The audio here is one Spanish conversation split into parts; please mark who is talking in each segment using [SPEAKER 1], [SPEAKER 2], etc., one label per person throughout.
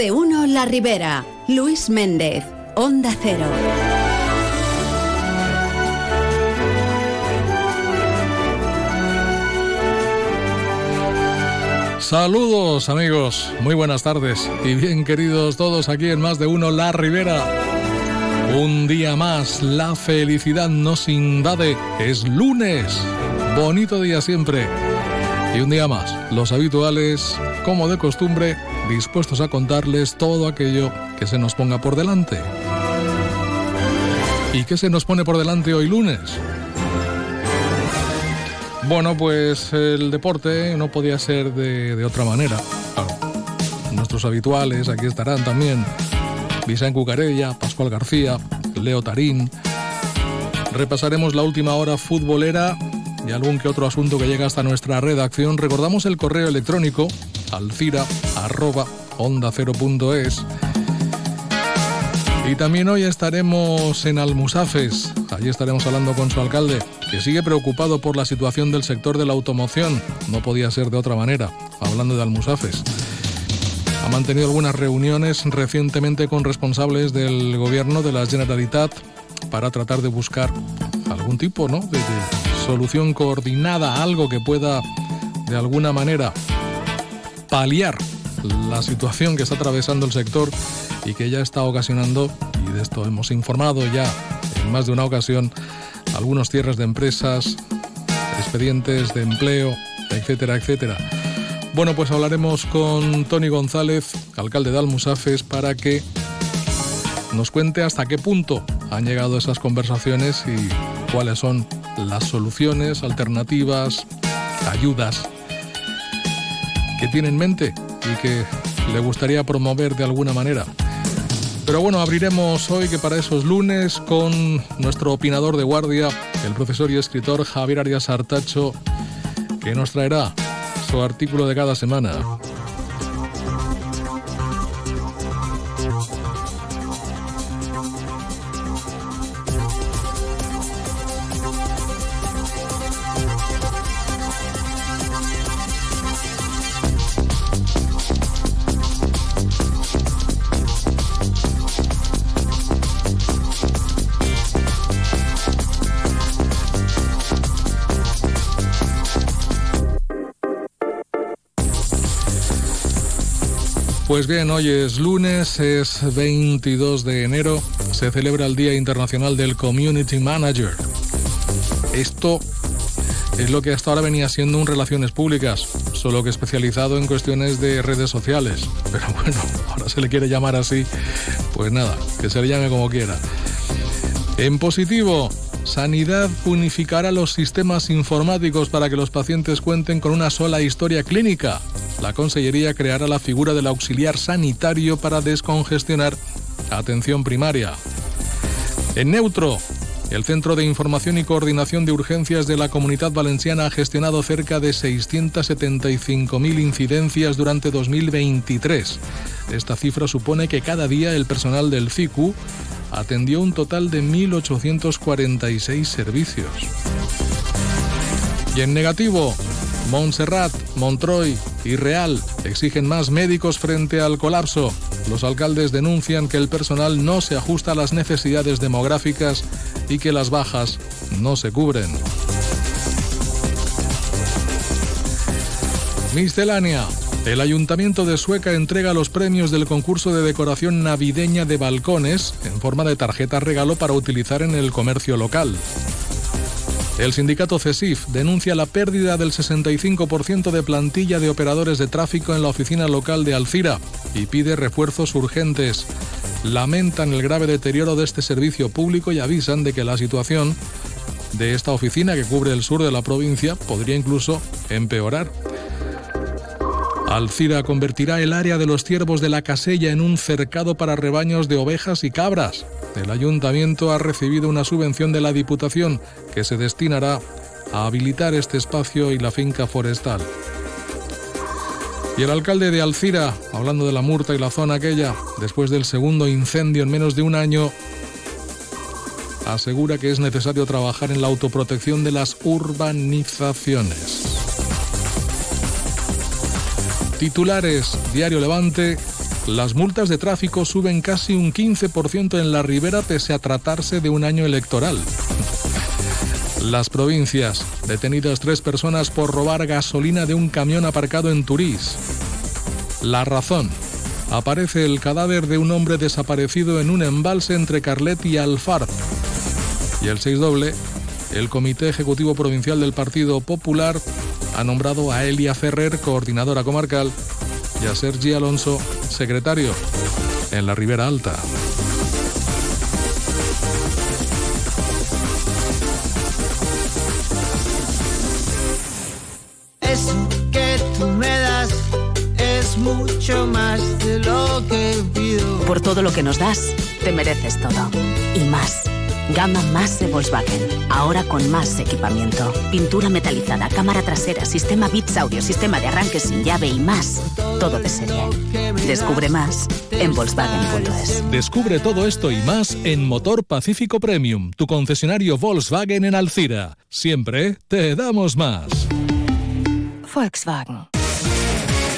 [SPEAKER 1] de uno La Ribera. Luis Méndez, Onda Cero.
[SPEAKER 2] Saludos amigos, muy buenas tardes y bien queridos todos aquí en Más de Uno La Ribera. Un día más, la felicidad nos invade. Es lunes, bonito día siempre. Y un día más, los habituales, como de costumbre, dispuestos a contarles todo aquello que se nos ponga por delante. ¿Y qué se nos pone por delante hoy lunes? Bueno, pues el deporte no podía ser de, otra manera. Nuestros habituales aquí estarán también. Vicente Cucarella, Pascual García, Leo Tarín. Repasaremos la última hora futbolera y algún que otro asunto que llega hasta nuestra redacción. Recordamos el correo electrónico alcira y también hoy estaremos en Almusafes. Allí estaremos hablando con su alcalde, que sigue preocupado por la situación del sector de la automoción. No podía ser de otra manera, hablando de Almusafes. Ha mantenido algunas reuniones recientemente con responsables del gobierno de la Generalitat para tratar de buscar algún tipo ¿no? de solución coordinada, algo que pueda de alguna manera paliar la situación que está atravesando el sector y que ya está ocasionando, y de esto hemos informado ya en más de una ocasión, algunos cierres de empresas, expedientes de empleo, etcétera, etcétera. Bueno, pues hablaremos con Tony González, alcalde de Almusafes, para que nos cuente hasta qué punto han llegado esas conversaciones y cuáles son las soluciones, alternativas, ayudas que tiene en mente y que le gustaría promover de alguna manera. Pero bueno, abriremos hoy, que para esos lunes, con nuestro opinador de guardia, el profesor y escritor Javier Arias Artacho, que nos traerá su artículo de cada semana. Bien, hoy es lunes, es 22 de enero, se celebra el Día Internacional del Community Manager. Esto es lo que hasta ahora venía siendo un relaciones públicas, solo que especializado en cuestiones de redes sociales. Pero bueno, ahora se le quiere llamar así, pues nada, que se le llame como quiera. En positivo, Sanidad unificará los sistemas informáticos para que los pacientes cuenten con una sola historia clínica la Consellería creará la figura del auxiliar sanitario para descongestionar atención primaria. En neutro, el Centro de Información y Coordinación de Urgencias de la Comunidad Valenciana ha gestionado cerca de 675.000 incidencias durante 2023. Esta cifra supone que cada día el personal del CICU atendió un total de 1.846 servicios. Y en negativo, Montserrat, Montroy y Real exigen más médicos frente al colapso. Los alcaldes denuncian que el personal no se ajusta a las necesidades demográficas y que las bajas no se cubren. Miscelánea. El Ayuntamiento de Sueca entrega los premios del concurso de decoración navideña de balcones en forma de tarjeta regalo para utilizar en el comercio local. El sindicato CESIF denuncia la pérdida del 65% de plantilla de operadores de tráfico en la oficina local de Alcira y pide refuerzos urgentes. Lamentan el grave deterioro de este servicio público y avisan de que la situación de esta oficina que cubre el sur de la provincia podría incluso empeorar. Alcira convertirá el área de los ciervos de la Casella en un cercado para rebaños de ovejas y cabras. El ayuntamiento ha recibido una subvención de la Diputación que se destinará a habilitar este espacio y la finca forestal. Y el alcalde de Alcira, hablando de la Murta y la zona aquella, después del segundo incendio en menos de un año, asegura que es necesario trabajar en la autoprotección de las urbanizaciones. Titulares, Diario Levante, Las multas de tráfico suben casi un 15% en la ribera pese a tratarse de un año electoral. Las provincias. Detenidas tres personas por robar gasolina de un camión aparcado en Turís. La razón. Aparece el cadáver de un hombre desaparecido en un embalse entre Carlet y Alfarb. Y el 6 doble. El Comité Ejecutivo Provincial del Partido Popular ha nombrado a Elia Ferrer, coordinadora comarcal, y a Sergi Alonso, secretario, en la Ribera Alta.
[SPEAKER 3] mucho más de lo que pido.
[SPEAKER 4] Por todo lo que nos das, te mereces todo. Y más. Gama más de Volkswagen. Ahora con más equipamiento. Pintura metalizada, cámara trasera, sistema Bits Audio, sistema de arranque sin llave y más. Todo de serie. Descubre más en Volkswagen.es.
[SPEAKER 2] Descubre todo esto y más en Motor Pacífico Premium, tu concesionario Volkswagen en Alcira. Siempre te damos más.
[SPEAKER 4] Volkswagen.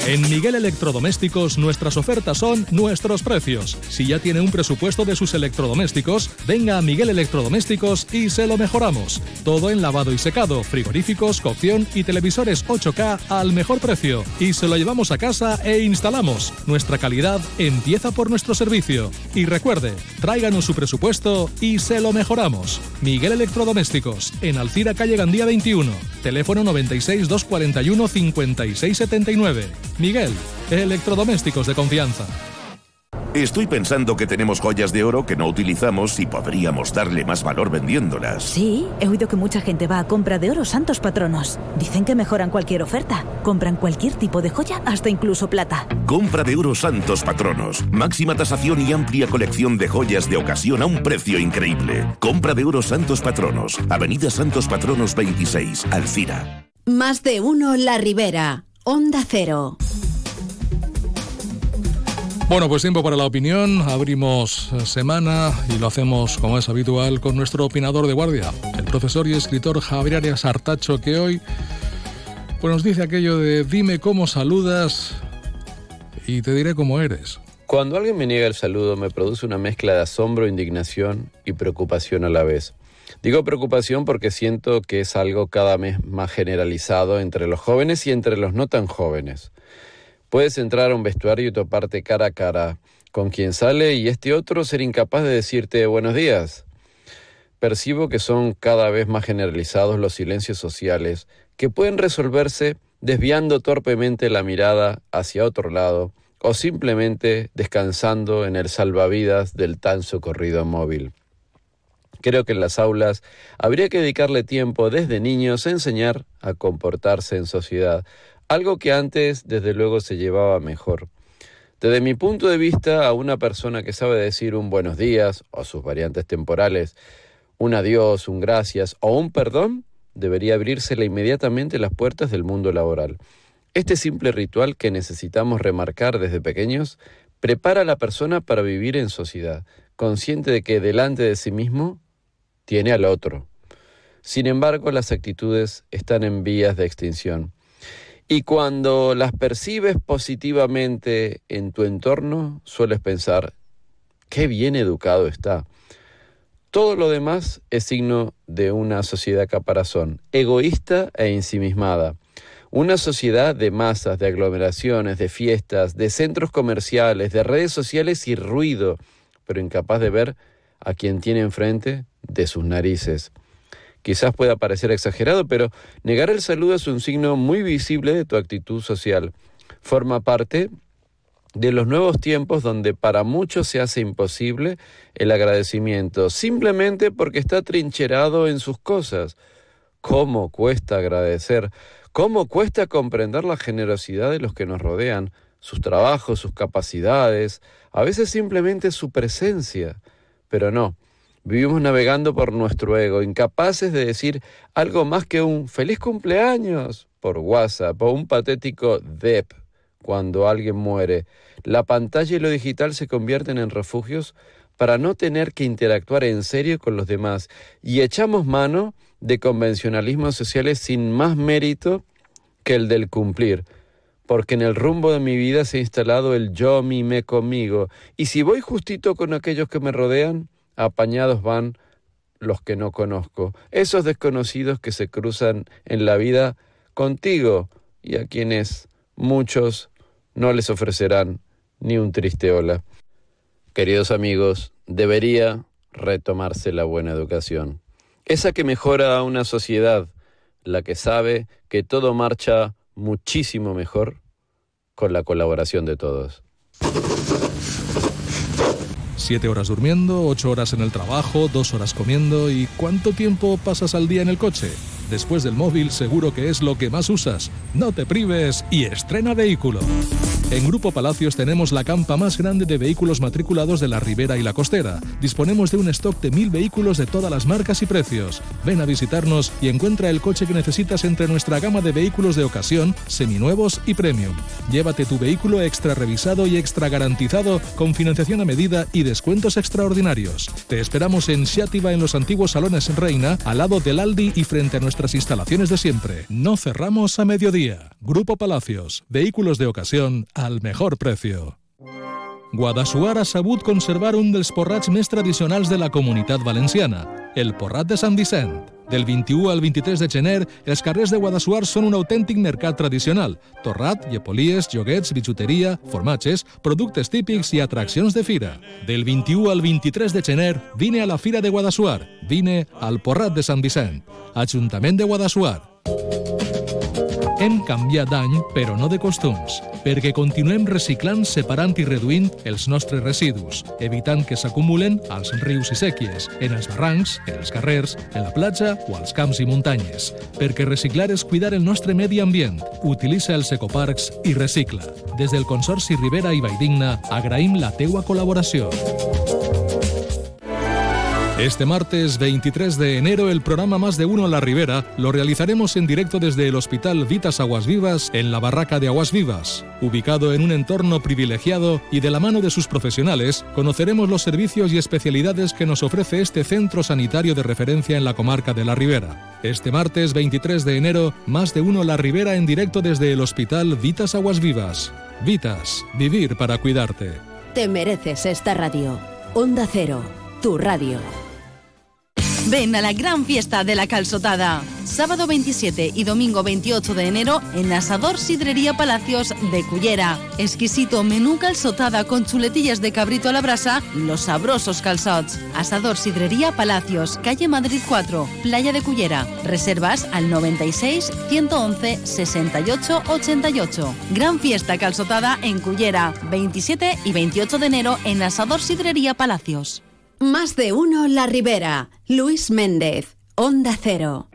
[SPEAKER 2] En Miguel Electrodomésticos nuestras ofertas son nuestros precios. Si ya tiene un presupuesto de sus electrodomésticos, venga a Miguel Electrodomésticos y se lo mejoramos. Todo en lavado y secado, frigoríficos, cocción y televisores 8K al mejor precio. Y se lo llevamos a casa e instalamos. Nuestra calidad empieza por nuestro servicio. Y recuerde, tráiganos su presupuesto y se lo mejoramos. Miguel Electrodomésticos, en Alcira Calle Gandía 21, teléfono 96 241 5679. Miguel, electrodomésticos de confianza.
[SPEAKER 5] Estoy pensando que tenemos joyas de oro que no utilizamos y podríamos darle más valor vendiéndolas.
[SPEAKER 6] Sí, he oído que mucha gente va a compra de oro santos patronos. Dicen que mejoran cualquier oferta. Compran cualquier tipo de joya, hasta incluso plata.
[SPEAKER 5] Compra de oro santos patronos. Máxima tasación y amplia colección de joyas de ocasión a un precio increíble. Compra de oro santos patronos. Avenida Santos Patronos 26, Alcira.
[SPEAKER 1] Más de uno La Ribera. Onda Cero.
[SPEAKER 2] Bueno, pues tiempo para la opinión. Abrimos eh, semana y lo hacemos como es habitual con nuestro opinador de guardia, el profesor y escritor Javier Arias Artacho, que hoy pues nos dice aquello de dime cómo saludas y te diré cómo eres.
[SPEAKER 7] Cuando alguien me niega el saludo me produce una mezcla de asombro, indignación y preocupación a la vez. Digo preocupación porque siento que es algo cada vez más generalizado entre los jóvenes y entre los no tan jóvenes. Puedes entrar a un vestuario y toparte cara a cara con quien sale y este otro ser incapaz de decirte buenos días. Percibo que son cada vez más generalizados los silencios sociales que pueden resolverse desviando torpemente la mirada hacia otro lado o simplemente descansando en el salvavidas del tan socorrido móvil. Creo que en las aulas habría que dedicarle tiempo desde niños a enseñar a comportarse en sociedad, algo que antes desde luego se llevaba mejor. Desde mi punto de vista, a una persona que sabe decir un buenos días o sus variantes temporales, un adiós, un gracias o un perdón, debería abrírsele inmediatamente las puertas del mundo laboral. Este simple ritual que necesitamos remarcar desde pequeños prepara a la persona para vivir en sociedad, consciente de que delante de sí mismo tiene al otro. Sin embargo, las actitudes están en vías de extinción. Y cuando las percibes positivamente en tu entorno, sueles pensar, qué bien educado está. Todo lo demás es signo de una sociedad caparazón, egoísta e ensimismada. Una sociedad de masas, de aglomeraciones, de fiestas, de centros comerciales, de redes sociales y ruido, pero incapaz de ver a quien tiene enfrente de sus narices. Quizás pueda parecer exagerado, pero negar el saludo es un signo muy visible de tu actitud social. Forma parte de los nuevos tiempos donde para muchos se hace imposible el agradecimiento, simplemente porque está trincherado en sus cosas. ¿Cómo cuesta agradecer? ¿Cómo cuesta comprender la generosidad de los que nos rodean, sus trabajos, sus capacidades, a veces simplemente su presencia? Pero no, Vivimos navegando por nuestro ego, incapaces de decir algo más que un feliz cumpleaños por WhatsApp o un patético DEP cuando alguien muere. La pantalla y lo digital se convierten en refugios para no tener que interactuar en serio con los demás y echamos mano de convencionalismos sociales sin más mérito que el del cumplir porque en el rumbo de mi vida se ha instalado el yo me conmigo, y si voy justito con aquellos que me rodean, apañados van los que no conozco, esos desconocidos que se cruzan en la vida contigo y a quienes muchos no les ofrecerán ni un triste hola. Queridos amigos, debería retomarse la buena educación, esa que mejora a una sociedad, la que sabe que todo marcha muchísimo mejor con la colaboración de todos.
[SPEAKER 2] Siete horas durmiendo, ocho horas en el trabajo, dos horas comiendo y ¿cuánto tiempo pasas al día en el coche? Después del móvil seguro que es lo que más usas. No te prives y estrena vehículo. En Grupo Palacios tenemos la campa más grande de vehículos matriculados de la Ribera y la Costera. Disponemos de un stock de mil vehículos de todas las marcas y precios. Ven a visitarnos y encuentra el coche que necesitas entre nuestra gama de vehículos de ocasión, seminuevos y premium. Llévate tu vehículo extra revisado y extra garantizado con financiación a medida y descuentos extraordinarios. Te esperamos en Xiativa en los antiguos salones Reina, al lado del Aldi y frente a nuestras instalaciones de siempre. No cerramos a mediodía. Grupo Palacios, vehículos de ocasión al mejor precio. Guadassuar ha sabut conservar un dels porrats més tradicionals de la comunitat valenciana, el porrat de Sant Vicent. Del 21 al 23 de gener, els carrers de Guadassuar són un autèntic mercat tradicional. Torrat, llepolies, joguets, bitxuteria, formatges, productes típics i atraccions de fira. Del 21 al 23 de gener, vine a la Fira de Guadassuar. Vine al Porrat de Sant Vicent. Ajuntament de Guadassuar. Hem canviat d'any, però no de costums, perquè continuem reciclant, separant i reduint els nostres residus, evitant que s'acumulen als rius i sèquies, en els barrancs, en els carrers, en la platja o als camps i muntanyes. Perquè reciclar és cuidar el nostre medi ambient. Utilitza els ecoparcs i recicla. Des del Consorci Ribera i Valldigna agraïm la teua col·laboració. Este martes 23 de enero el programa Más de Uno en la Ribera lo realizaremos en directo desde el Hospital Vitas Aguas Vivas en la Barraca de Aguas Vivas. Ubicado en un entorno privilegiado y de la mano de sus profesionales, conoceremos los servicios y especialidades que nos ofrece este centro sanitario de referencia en la comarca de la Ribera. Este martes 23 de enero, Más de Uno en la Ribera en directo desde el Hospital Vitas Aguas Vivas. Vitas, vivir para cuidarte.
[SPEAKER 1] Te mereces esta radio. Onda Cero, tu radio.
[SPEAKER 8] Ven a la gran fiesta de la calzotada. Sábado 27 y domingo 28 de enero en Asador Sidrería Palacios de Cullera. Exquisito menú calzotada con chuletillas de cabrito a la brasa y los sabrosos calzots. Asador Sidrería Palacios, calle Madrid 4, Playa de Cullera. Reservas al 96 111 68 88. Gran fiesta calzotada en Cullera. 27 y 28 de enero en Asador Sidrería Palacios.
[SPEAKER 1] Más de uno La Ribera. Luis Méndez, Onda Cero.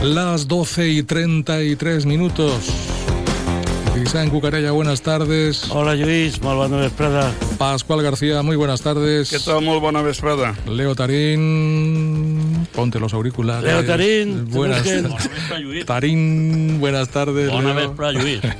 [SPEAKER 2] Las 12 y 33 minutos. Cristian Cucarella, buenas tardes.
[SPEAKER 9] Hola Lluís, molt bona vesprada.
[SPEAKER 2] Pascual García, muy buenas tardes.
[SPEAKER 10] Què tal? Molt bona vesprada.
[SPEAKER 2] Leo Tarín, ponte los auriculares.
[SPEAKER 9] Leo Tarín,
[SPEAKER 2] buenas. Tarín, buenas tardes.
[SPEAKER 9] Vesprada, Lluís.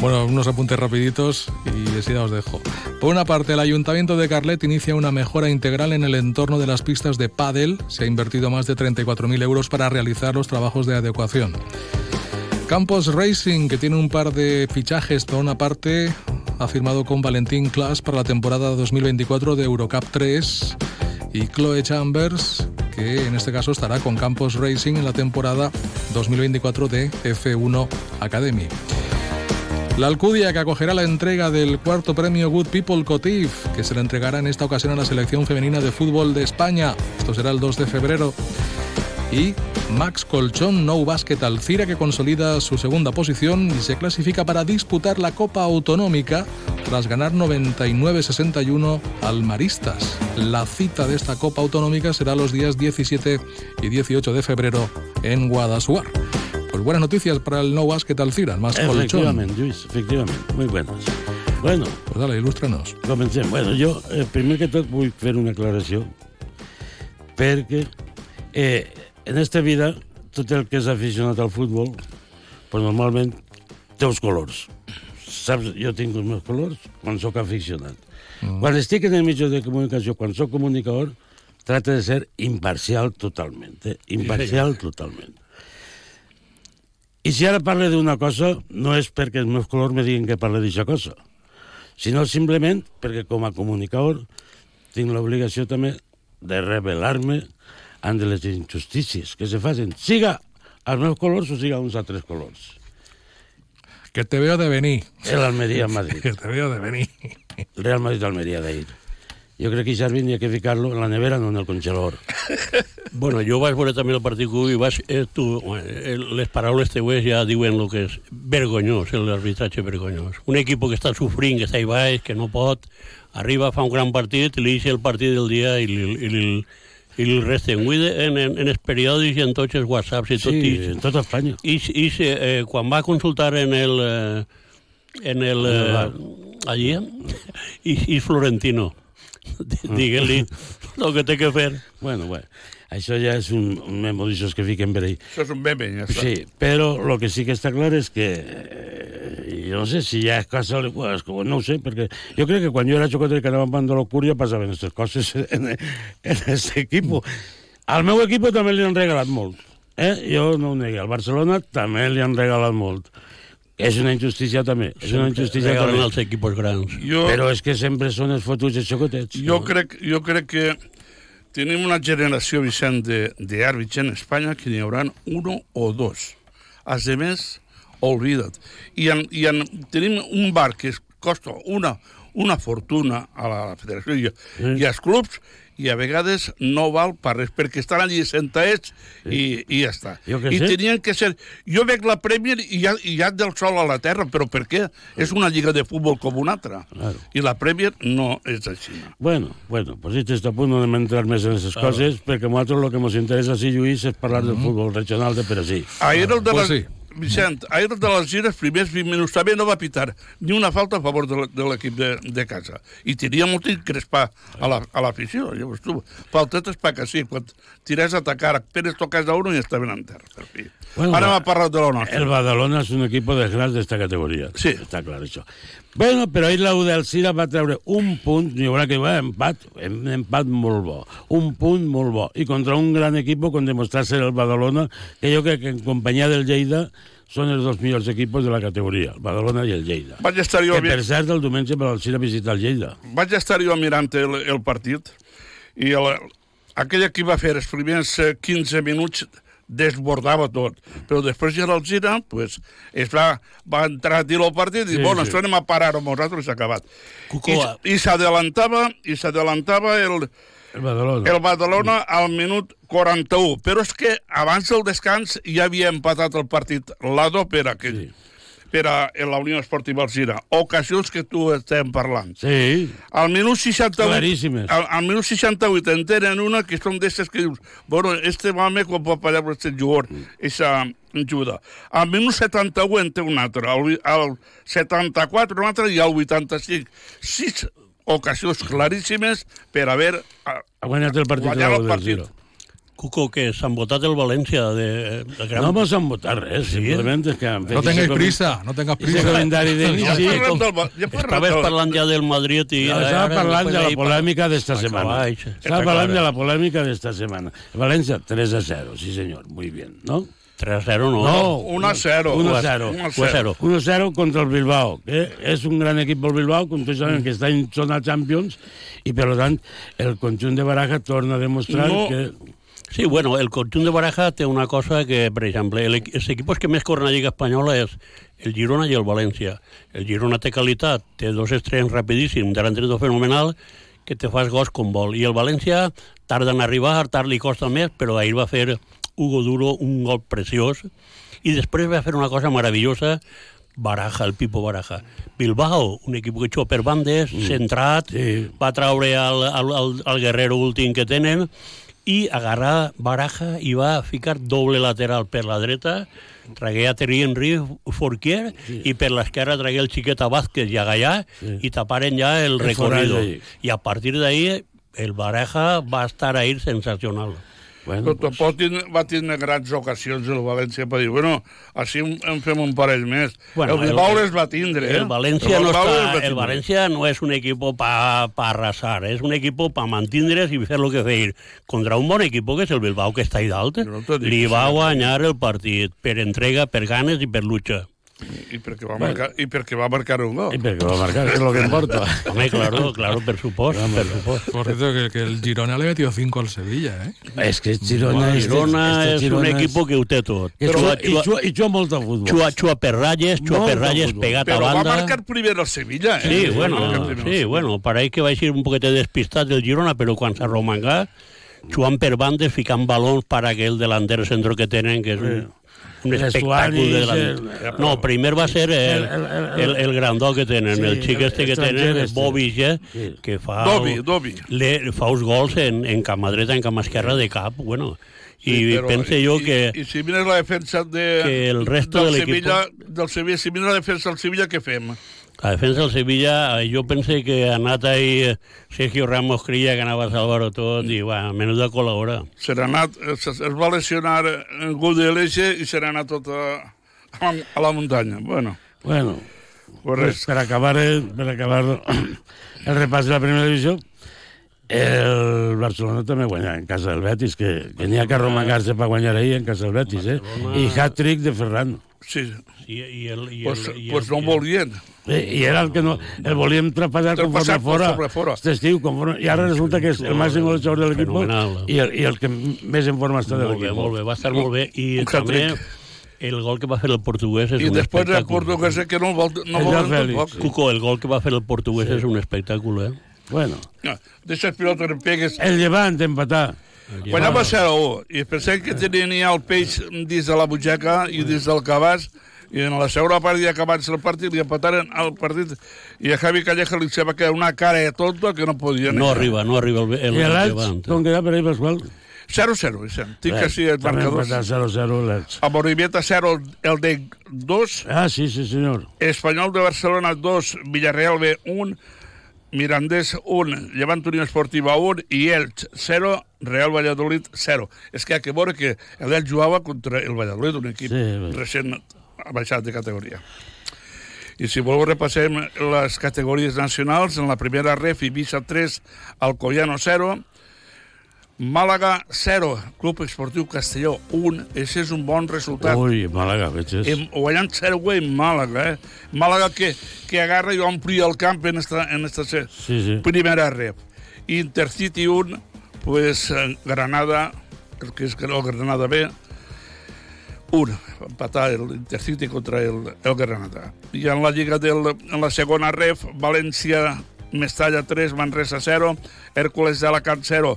[SPEAKER 2] Bueno, unos apuntes rapiditos y así ya os dejo. Por una parte, el Ayuntamiento de Carlet inicia una mejora integral en el entorno de las pistas de pádel. Se ha invertido más de 34.000 euros para realizar los trabajos de adecuación. Campos Racing, que tiene un par de fichajes por una parte, ha firmado con Valentín Klas para la temporada 2024 de Eurocup 3 y Chloe Chambers, que en este caso estará con Campos Racing en la temporada 2024 de F1 Academy. La Alcudia, que acogerá la entrega del cuarto premio Good People Cotif, que se le entregará en esta ocasión a la selección femenina de fútbol de España. Esto será el 2 de febrero. Y Max Colchón Nou Basket Alcira, que consolida su segunda posición y se clasifica para disputar la Copa Autonómica tras ganar 99-61 al Maristas. La cita de esta Copa Autonómica será los días 17 y 18 de febrero en Guadasuar. Pues buenas noticias para el No Basket Alcira, el Max Colchón.
[SPEAKER 9] Efectivament, Lluís, efectivament. Muy buenas. Bueno,
[SPEAKER 2] Pues dale, ilústranos.
[SPEAKER 9] comencem. Bueno, jo, eh, primer que tot, vull fer una aclaració, perquè eh, en esta vida, tot el que és aficionat al futbol, pues normalment té uns colors. Saps? Jo tinc els meus colors quan sóc aficionat. Mm. Quan estic en el mitjà de comunicació, quan sóc comunicador, trata de ser imparcial totalmente. Imparcial totalment. I si ara parle d'una cosa, no és perquè els meus colors me diguin que parle d'aquesta cosa, sinó simplement perquè com a comunicador tinc l'obligació també de revelar-me ante les injustícies que se facin, siga als meus colors o siga a uns altres colors.
[SPEAKER 2] Que te veo de venir.
[SPEAKER 9] El Almería Madrid.
[SPEAKER 2] Que te veo de venir.
[SPEAKER 9] El Real Madrid Almería d'ahir. Jo crec que Xarvi n'hi ha que ficar-lo en la nevera, no en el congelador.
[SPEAKER 10] Bueno, jo vaig veure també el partit i vaig, eh, tu, eh, les paraules teues ja diuen el que és vergonyós, l'arbitratge vergonyós. Un equip que està sofrint, que està ahí baix, que no pot, arriba, fa un gran partit, li deixa el partit del dia i li, i li, i resten. Avui en, en, en els periòdics i en tots els whatsapps i tot.
[SPEAKER 9] Sí,
[SPEAKER 10] i,
[SPEAKER 9] en tota Espanya.
[SPEAKER 10] I, i eh, quan va consultar en el... Eh, en el... Eh, allí, i, i Florentino. Digue-li el que té que fer.
[SPEAKER 9] Bueno, bueno, això ja és un, un memo d'aixòs que fiquen per ahí.
[SPEAKER 11] Això és un meme, ja està.
[SPEAKER 9] Sí, però el que sí que està clar és que eh, jo no sé si ja és cosa... Pues, no ho sé, perquè jo crec que quan jo era xocotet que anàvem bando l'Ocúria passaven aquestes coses en, en aquest equip. Al meu equip també li han regalat molt. Eh? Jo no ho negué. Al Barcelona també li han regalat molt. És una injustícia també. És una injustícia també.
[SPEAKER 10] als equipos grans.
[SPEAKER 11] Jo,
[SPEAKER 9] Però és que sempre són els fotuts de xocotets.
[SPEAKER 11] jo,
[SPEAKER 9] no?
[SPEAKER 11] crec, jo crec que tenim una generació, Vicent, de- d'àrbits en Espanya que n'hi haurà uno o dos. Els demés, olvida't. I, en, i en, tenim un bar que costa una, una fortuna a la federació i,
[SPEAKER 9] Sí.
[SPEAKER 11] i als clubs i a vegades no val per res, perquè estan allí sentats i, i ja està.
[SPEAKER 9] Jo
[SPEAKER 11] I
[SPEAKER 9] sé.
[SPEAKER 11] tenien que ser... Jo veig la Premier i ja, i ja del sol a la terra, però per què? És una lliga de futbol com una altra.
[SPEAKER 9] Claro.
[SPEAKER 11] I la Premier no és així.
[SPEAKER 9] Bueno, bueno, pues este està a punt de entrar més en aquestes coses, perquè a nosaltres el que ens interessa, sí, Lluís, és parlar del futbol regional de per ací.
[SPEAKER 11] Ahir el de
[SPEAKER 2] Pues
[SPEAKER 11] les...
[SPEAKER 2] sí.
[SPEAKER 11] Vicent, ahir de les gires, primers 20 minuts, també no va pitar ni una falta a favor de, l'equip de, de casa. I tenia molt increspar a la- a l'afició. La, Llavors tu, faltetes pa que sí, quan tirés a atacar, Pérez tocàs a uno i estaven en terra. Per fi.
[SPEAKER 9] Bueno,
[SPEAKER 11] Ara m'ha parlat de la nostra.
[SPEAKER 9] El Badalona és un equip de grans d'esta categoria.
[SPEAKER 11] Sí.
[SPEAKER 9] Està clar, això. Bueno, però ahir la del Cira va treure un punt, n'hi haurà que va, empat, un empat molt bo, un punt molt bo, i contra un gran equip com demostrar ser el Badalona, que jo crec que en companyia del Lleida són els dos millors equipos de la categoria, el Badalona i el Lleida.
[SPEAKER 11] Vaig estar jo,
[SPEAKER 9] Que, per cert, el diumenge va al a visitar el Lleida.
[SPEAKER 11] vaig estar jo mirant el, el partit i el, aquell equip va fer els primers eh, 15 minuts desbordava tot. Però després ja el gira, pues, es va, va entrar a dir el partit i,
[SPEAKER 9] Sí,
[SPEAKER 11] bueno,
[SPEAKER 9] sí.
[SPEAKER 11] anem a parar amb nosaltres i s'ha acabat.
[SPEAKER 10] Cuco,
[SPEAKER 11] I, i s'adelantava i s'adelantava el,
[SPEAKER 9] El Badalona.
[SPEAKER 11] el Badalona al minut 41. Però és que abans del descans ja havia empatat el partit l'Ado per aquell.
[SPEAKER 9] Sí.
[SPEAKER 11] Per a la Unió Esportiva Alzira. Ocasions que tu estem parlant.
[SPEAKER 9] Sí,
[SPEAKER 11] Al minut 68...
[SPEAKER 9] Claríssimes.
[SPEAKER 11] Al, al minut 68 en tenen una que són d'estes que dius, bueno, este home quan pot parar per este jugador, esa ajuda. Al minut 71 en té un altre, al, al 74 un altre i al 85. Sis ocasions claríssimes per haver ah,
[SPEAKER 9] ha guanyat el partit
[SPEAKER 11] guanyat el
[SPEAKER 9] del
[SPEAKER 11] partit.
[SPEAKER 10] Cuco, que s'han votat el València de, de gran...
[SPEAKER 9] No vamos a votar res, simplement és que... han fet
[SPEAKER 2] No
[SPEAKER 9] comen-
[SPEAKER 2] prisa, no tengas
[SPEAKER 9] Ese
[SPEAKER 2] prisa.
[SPEAKER 9] calendari
[SPEAKER 10] Ja
[SPEAKER 9] d'inici...
[SPEAKER 11] parlem
[SPEAKER 10] com-
[SPEAKER 11] ja
[SPEAKER 10] Estaves parlant ja del Madrid i...
[SPEAKER 9] No, estava parlant de la polèmica d'esta setmana. Estava parlant de la polèmica d'esta setmana. València, 3 a 0, sí senyor, muy bien, ¿no?
[SPEAKER 10] 3 a 0 no.
[SPEAKER 9] No,
[SPEAKER 11] 1 a 0.
[SPEAKER 9] 1 a 0.
[SPEAKER 11] 1 a
[SPEAKER 10] 1 a 0.
[SPEAKER 9] 1 a 0 contra el Bilbao, que és un gran equip del Bilbao, com tots saben que està en zona Champions, i per tant el conjunt de Baraja torna a demostrar
[SPEAKER 11] No.
[SPEAKER 9] que...
[SPEAKER 10] Sí, bueno, el conjunt de Baraja té una cosa que, per exemple, el, els equipos que més corren a la Lliga Espanyola és el Girona i el València. El Girona té qualitat, té dos estrenes rapidíssims, delantero fenomenal, que te fas gos com vol. I el València tarda en arribar, tard li costa més, però ahir va fer Hugo Duro un gol preciós i després va fer una cosa meravellosa Baraja, el Pipo Baraja. Bilbao, un equip que juga per bandes, mm. centrat,
[SPEAKER 9] Sí.
[SPEAKER 10] va traure el, el, el, el guerrero últim que tenen i agarrar Baraja i va ficar doble lateral per la dreta, tragué a Terry Henry Forquier sí. i per l'esquerra tragué el Chiqueta Vázquez i a Gallà sí. i taparen ja el,
[SPEAKER 9] El
[SPEAKER 10] recorrido. I a partir d'ahí el Baraja va estar ahir sensacional.
[SPEAKER 9] Bueno,
[SPEAKER 11] Però tampoc tindre, va tindre grans ocasions el València per dir, bueno, així en, fem un parell més.
[SPEAKER 10] Bueno,
[SPEAKER 11] el Bilbao
[SPEAKER 10] el-
[SPEAKER 11] les va tindre, eh?
[SPEAKER 10] El Valencia, no
[SPEAKER 11] Bilbao les va
[SPEAKER 10] el
[SPEAKER 11] tindre.
[SPEAKER 10] Valencia no es un equipo para pa arrasar, es un equipo para mantindre's i fer lo que fer. Contra un bon equip que és el Bilbao, que està ahí dalt,
[SPEAKER 11] no
[SPEAKER 10] li va guanyar el partit per entrega, per ganes i per lucha.
[SPEAKER 11] I perquè va marcar, i perquè va marcar un gol.
[SPEAKER 9] I perquè va marcar, que és lo que importa.
[SPEAKER 10] Home, claro, claro, per supost, per supost.
[SPEAKER 2] Por cierto, que, que el Girona le metió 5 al Sevilla, ¿eh?
[SPEAKER 9] És que Girona,
[SPEAKER 10] El Girona
[SPEAKER 9] este
[SPEAKER 10] és un
[SPEAKER 9] Girona
[SPEAKER 10] equip que ho té tot.
[SPEAKER 9] Que
[SPEAKER 10] Xua,
[SPEAKER 9] i,
[SPEAKER 10] xua,
[SPEAKER 9] I xua molt a futbol.
[SPEAKER 10] xua, xua per ratlles, xua per
[SPEAKER 9] de
[SPEAKER 10] ratlles, pegat a
[SPEAKER 11] Però va
[SPEAKER 10] banda.
[SPEAKER 11] marcar primer el Sevilla, eh?
[SPEAKER 10] Sí, bueno,
[SPEAKER 11] el
[SPEAKER 10] sí, bueno, pareix que va ser un poquet despistat del Girona, però quan s'ha romangat, jugant per bandes, ficant balons per aquell delanter centro que tenen, que és un, un
[SPEAKER 9] El
[SPEAKER 10] espectacle de
[SPEAKER 9] el-
[SPEAKER 10] No, primer va ser el,
[SPEAKER 9] El- el- el-
[SPEAKER 10] el, el grandó que tenen,
[SPEAKER 9] Sí,
[SPEAKER 10] el xic
[SPEAKER 9] el
[SPEAKER 10] este que tenen, el
[SPEAKER 9] este.
[SPEAKER 10] Bobby, ja,
[SPEAKER 9] Sí.
[SPEAKER 10] que fa...
[SPEAKER 11] Dobby, Dobby.
[SPEAKER 10] Le, fa uns gols en, en cama dreta, en cama esquerra de cap, bueno. I
[SPEAKER 11] Sí, però-
[SPEAKER 10] pense jo
[SPEAKER 11] i-
[SPEAKER 10] que...
[SPEAKER 11] I, si mires la defensa de,
[SPEAKER 10] que el resto
[SPEAKER 11] del
[SPEAKER 10] de
[SPEAKER 11] Sevilla, del Sevilla, si mires la defensa del Sevilla, què fem?
[SPEAKER 10] La defensa del Sevilla, eh, jo pense que ha anat ahí Sergio Ramos creia que anava a salvar-ho tot i, va, menuda col·labora.
[SPEAKER 11] Se n'ha anat, es, es va lesionar en Gudeleixe i se n'ha anat tot a, a, la- a la muntanya. Bueno,
[SPEAKER 9] Bueno,
[SPEAKER 11] pues
[SPEAKER 9] pues per acabar, per acabar el repàs de la primera divisió, el Barcelona també guanya en casa del Betis, que, que n'hi ha que arromangar-se per guanyar ahir en casa del Betis, eh? I hat-trick de Ferran.
[SPEAKER 11] Sí,
[SPEAKER 10] I, i el, i
[SPEAKER 11] pues,
[SPEAKER 10] el, i
[SPEAKER 11] pues
[SPEAKER 10] el,
[SPEAKER 11] no volien.
[SPEAKER 9] Eh, I era el que no... El volíem trapasar conforme
[SPEAKER 11] Traspasar
[SPEAKER 9] fora.
[SPEAKER 11] fora.
[SPEAKER 9] Este estiu, conforme, I ara resulta que és el màxim golejador de l'equip i, el, i el que més en forma està de
[SPEAKER 10] Molt bé,
[SPEAKER 9] l'equip.
[SPEAKER 10] molt bé, va estar molt bé. I
[SPEAKER 11] Un
[SPEAKER 10] també el gol que va fer el portuguès és
[SPEAKER 11] I
[SPEAKER 10] un
[SPEAKER 11] després el portuguès que no vol, no
[SPEAKER 9] El
[SPEAKER 11] vol
[SPEAKER 9] Félix.
[SPEAKER 11] tampoc.
[SPEAKER 10] Cuco, el gol que va fer el portuguès és un espectacle, eh?
[SPEAKER 9] Bueno,
[SPEAKER 11] No, Deixa pilota que pegues.
[SPEAKER 9] el llevant empatar.
[SPEAKER 11] Guanyava 0 a 1 i pensem que tenien ja el peix dins de la butxaca i dins del cabàs i en la segona part ja acabats el partit li empataren el partit i a Javi Calleja li se va quedar una cara de tonto que no podia
[SPEAKER 10] No arriba, no arriba el, el,
[SPEAKER 9] I
[SPEAKER 10] el
[SPEAKER 9] l'Elx,
[SPEAKER 10] llevant.
[SPEAKER 9] com queda per ahí, Pasqual?
[SPEAKER 11] 0-0, Vicent. Tinc que sí marcadors.
[SPEAKER 9] empatar 0-0 l'Elx.
[SPEAKER 11] A Moribeta 0, el de 2,
[SPEAKER 9] Ah, sí, sí, senyor.
[SPEAKER 11] Espanyol de Barcelona 2, Villarreal B 1, Mirandés 1, Llevant Unió Esportiva 1 i Elx 0, Real Valladolid 0. És que hi ha que veure que l'Elx jugava contra el Valladolid, un equip
[SPEAKER 9] Sí, bé.
[SPEAKER 11] Recent baixat de categoria. I si voleu repassem les categories nacionals, en la primera ref, Ibiza 3, Alcoyano 0, Màlaga 0, Club Esportiu Castelló 1, això és un bon resultat.
[SPEAKER 9] Ui, Màlaga, veig.
[SPEAKER 11] Em, guanyant 0 en Màlaga, eh? Màlaga que, que agarra i omplia el camp en esta, en esta
[SPEAKER 9] Sí, sí.
[SPEAKER 11] primera rep. Intercity 1, pues eh, Granada, el que és el Granada B, 1, empatar el Intercity contra el, el Granada. I en la lliga del, en la segona ref, València, Mestalla 3, Manresa 0, Hércules d'Alacant 0,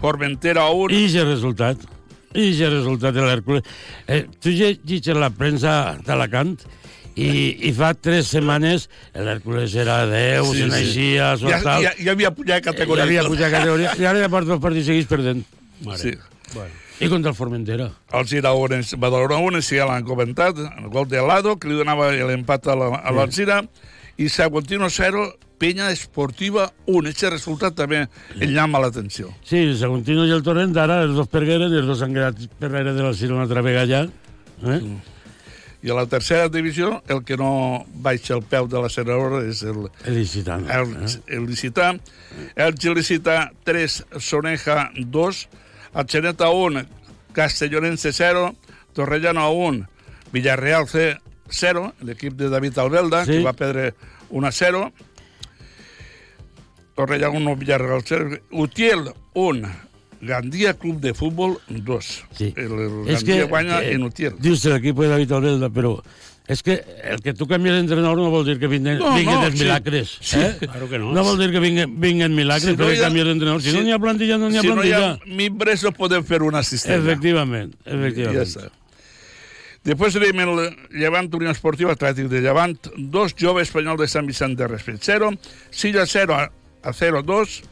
[SPEAKER 11] Formentera 1,
[SPEAKER 9] I aquest resultat. I aquest resultat de l'Hèrcules. Eh, tu llegeixes la premsa d'Alacant i, i fa tres setmanes l'Hèrcules era 10, sí,
[SPEAKER 11] Sí,
[SPEAKER 9] se
[SPEAKER 11] sí. ja, ja, ja havia pujat
[SPEAKER 9] Ja
[SPEAKER 11] categoria.
[SPEAKER 9] havia
[SPEAKER 11] i tot.
[SPEAKER 9] pujat categoria. I ara ja porta dos partits seguits perdent.
[SPEAKER 11] Sí.
[SPEAKER 9] I contra el Formentera.
[SPEAKER 11] El Giraunes Badalona 1, si ja l'han comentat, el gol de Lado, que li donava l'empat a la- a l'Alzira, i Saguantino 0, Penya Esportiva 1. Aquest resultat també el llama l'atenció.
[SPEAKER 9] Sí, el Saguntino i el Torrent, ara els dos pergueren i els dos han quedat per l'aire de la Sira una altra vegada ja. Eh?
[SPEAKER 11] I a la tercera divisió, el que no baixa el peu de la Serra és el,
[SPEAKER 9] El licitant.
[SPEAKER 11] el,
[SPEAKER 9] Eh?
[SPEAKER 11] el Licità. El Gilicità 3, Soneja 2, Atxeneta 1, Castellonense 0, Torrellano 1, Villarreal C 0, l'equip de David Albelda,
[SPEAKER 9] Sí.
[SPEAKER 11] que va perdre 1 a 0. Torrellano 1, Villarreal 0. Utiel 1, Gandia Club de Fútbol 2.
[SPEAKER 9] Sí.
[SPEAKER 11] El, el Gandia
[SPEAKER 9] que,
[SPEAKER 11] guanya
[SPEAKER 9] que
[SPEAKER 11] en Utiel.
[SPEAKER 9] dius l'equip de David Albelda, però és que el que tu canvies d'entrenador no vol dir que vinguen,
[SPEAKER 11] No,
[SPEAKER 9] vinguen
[SPEAKER 11] no,
[SPEAKER 9] els
[SPEAKER 11] sí.
[SPEAKER 9] milagres.
[SPEAKER 11] Sí.
[SPEAKER 9] Eh?
[SPEAKER 10] Claro que no.
[SPEAKER 9] No vol dir que vinguen, vinguen milagres
[SPEAKER 11] Si no hi ha-
[SPEAKER 9] canvies d'entrenador. Si,
[SPEAKER 11] si-
[SPEAKER 9] no n'hi ha plantilla, no n'hi ha
[SPEAKER 11] si no hi
[SPEAKER 9] plantilla.
[SPEAKER 11] ha mimbres no podem fer una cistella.
[SPEAKER 9] Efectivament,
[SPEAKER 11] Ja
[SPEAKER 9] efectivament.
[SPEAKER 11] està. Després tenim el Llevant Unió Esportiva Atlètic de Llevant, dos jove espanyol de Sant Vicent de Respet 0, Silla 0 a a 0 2,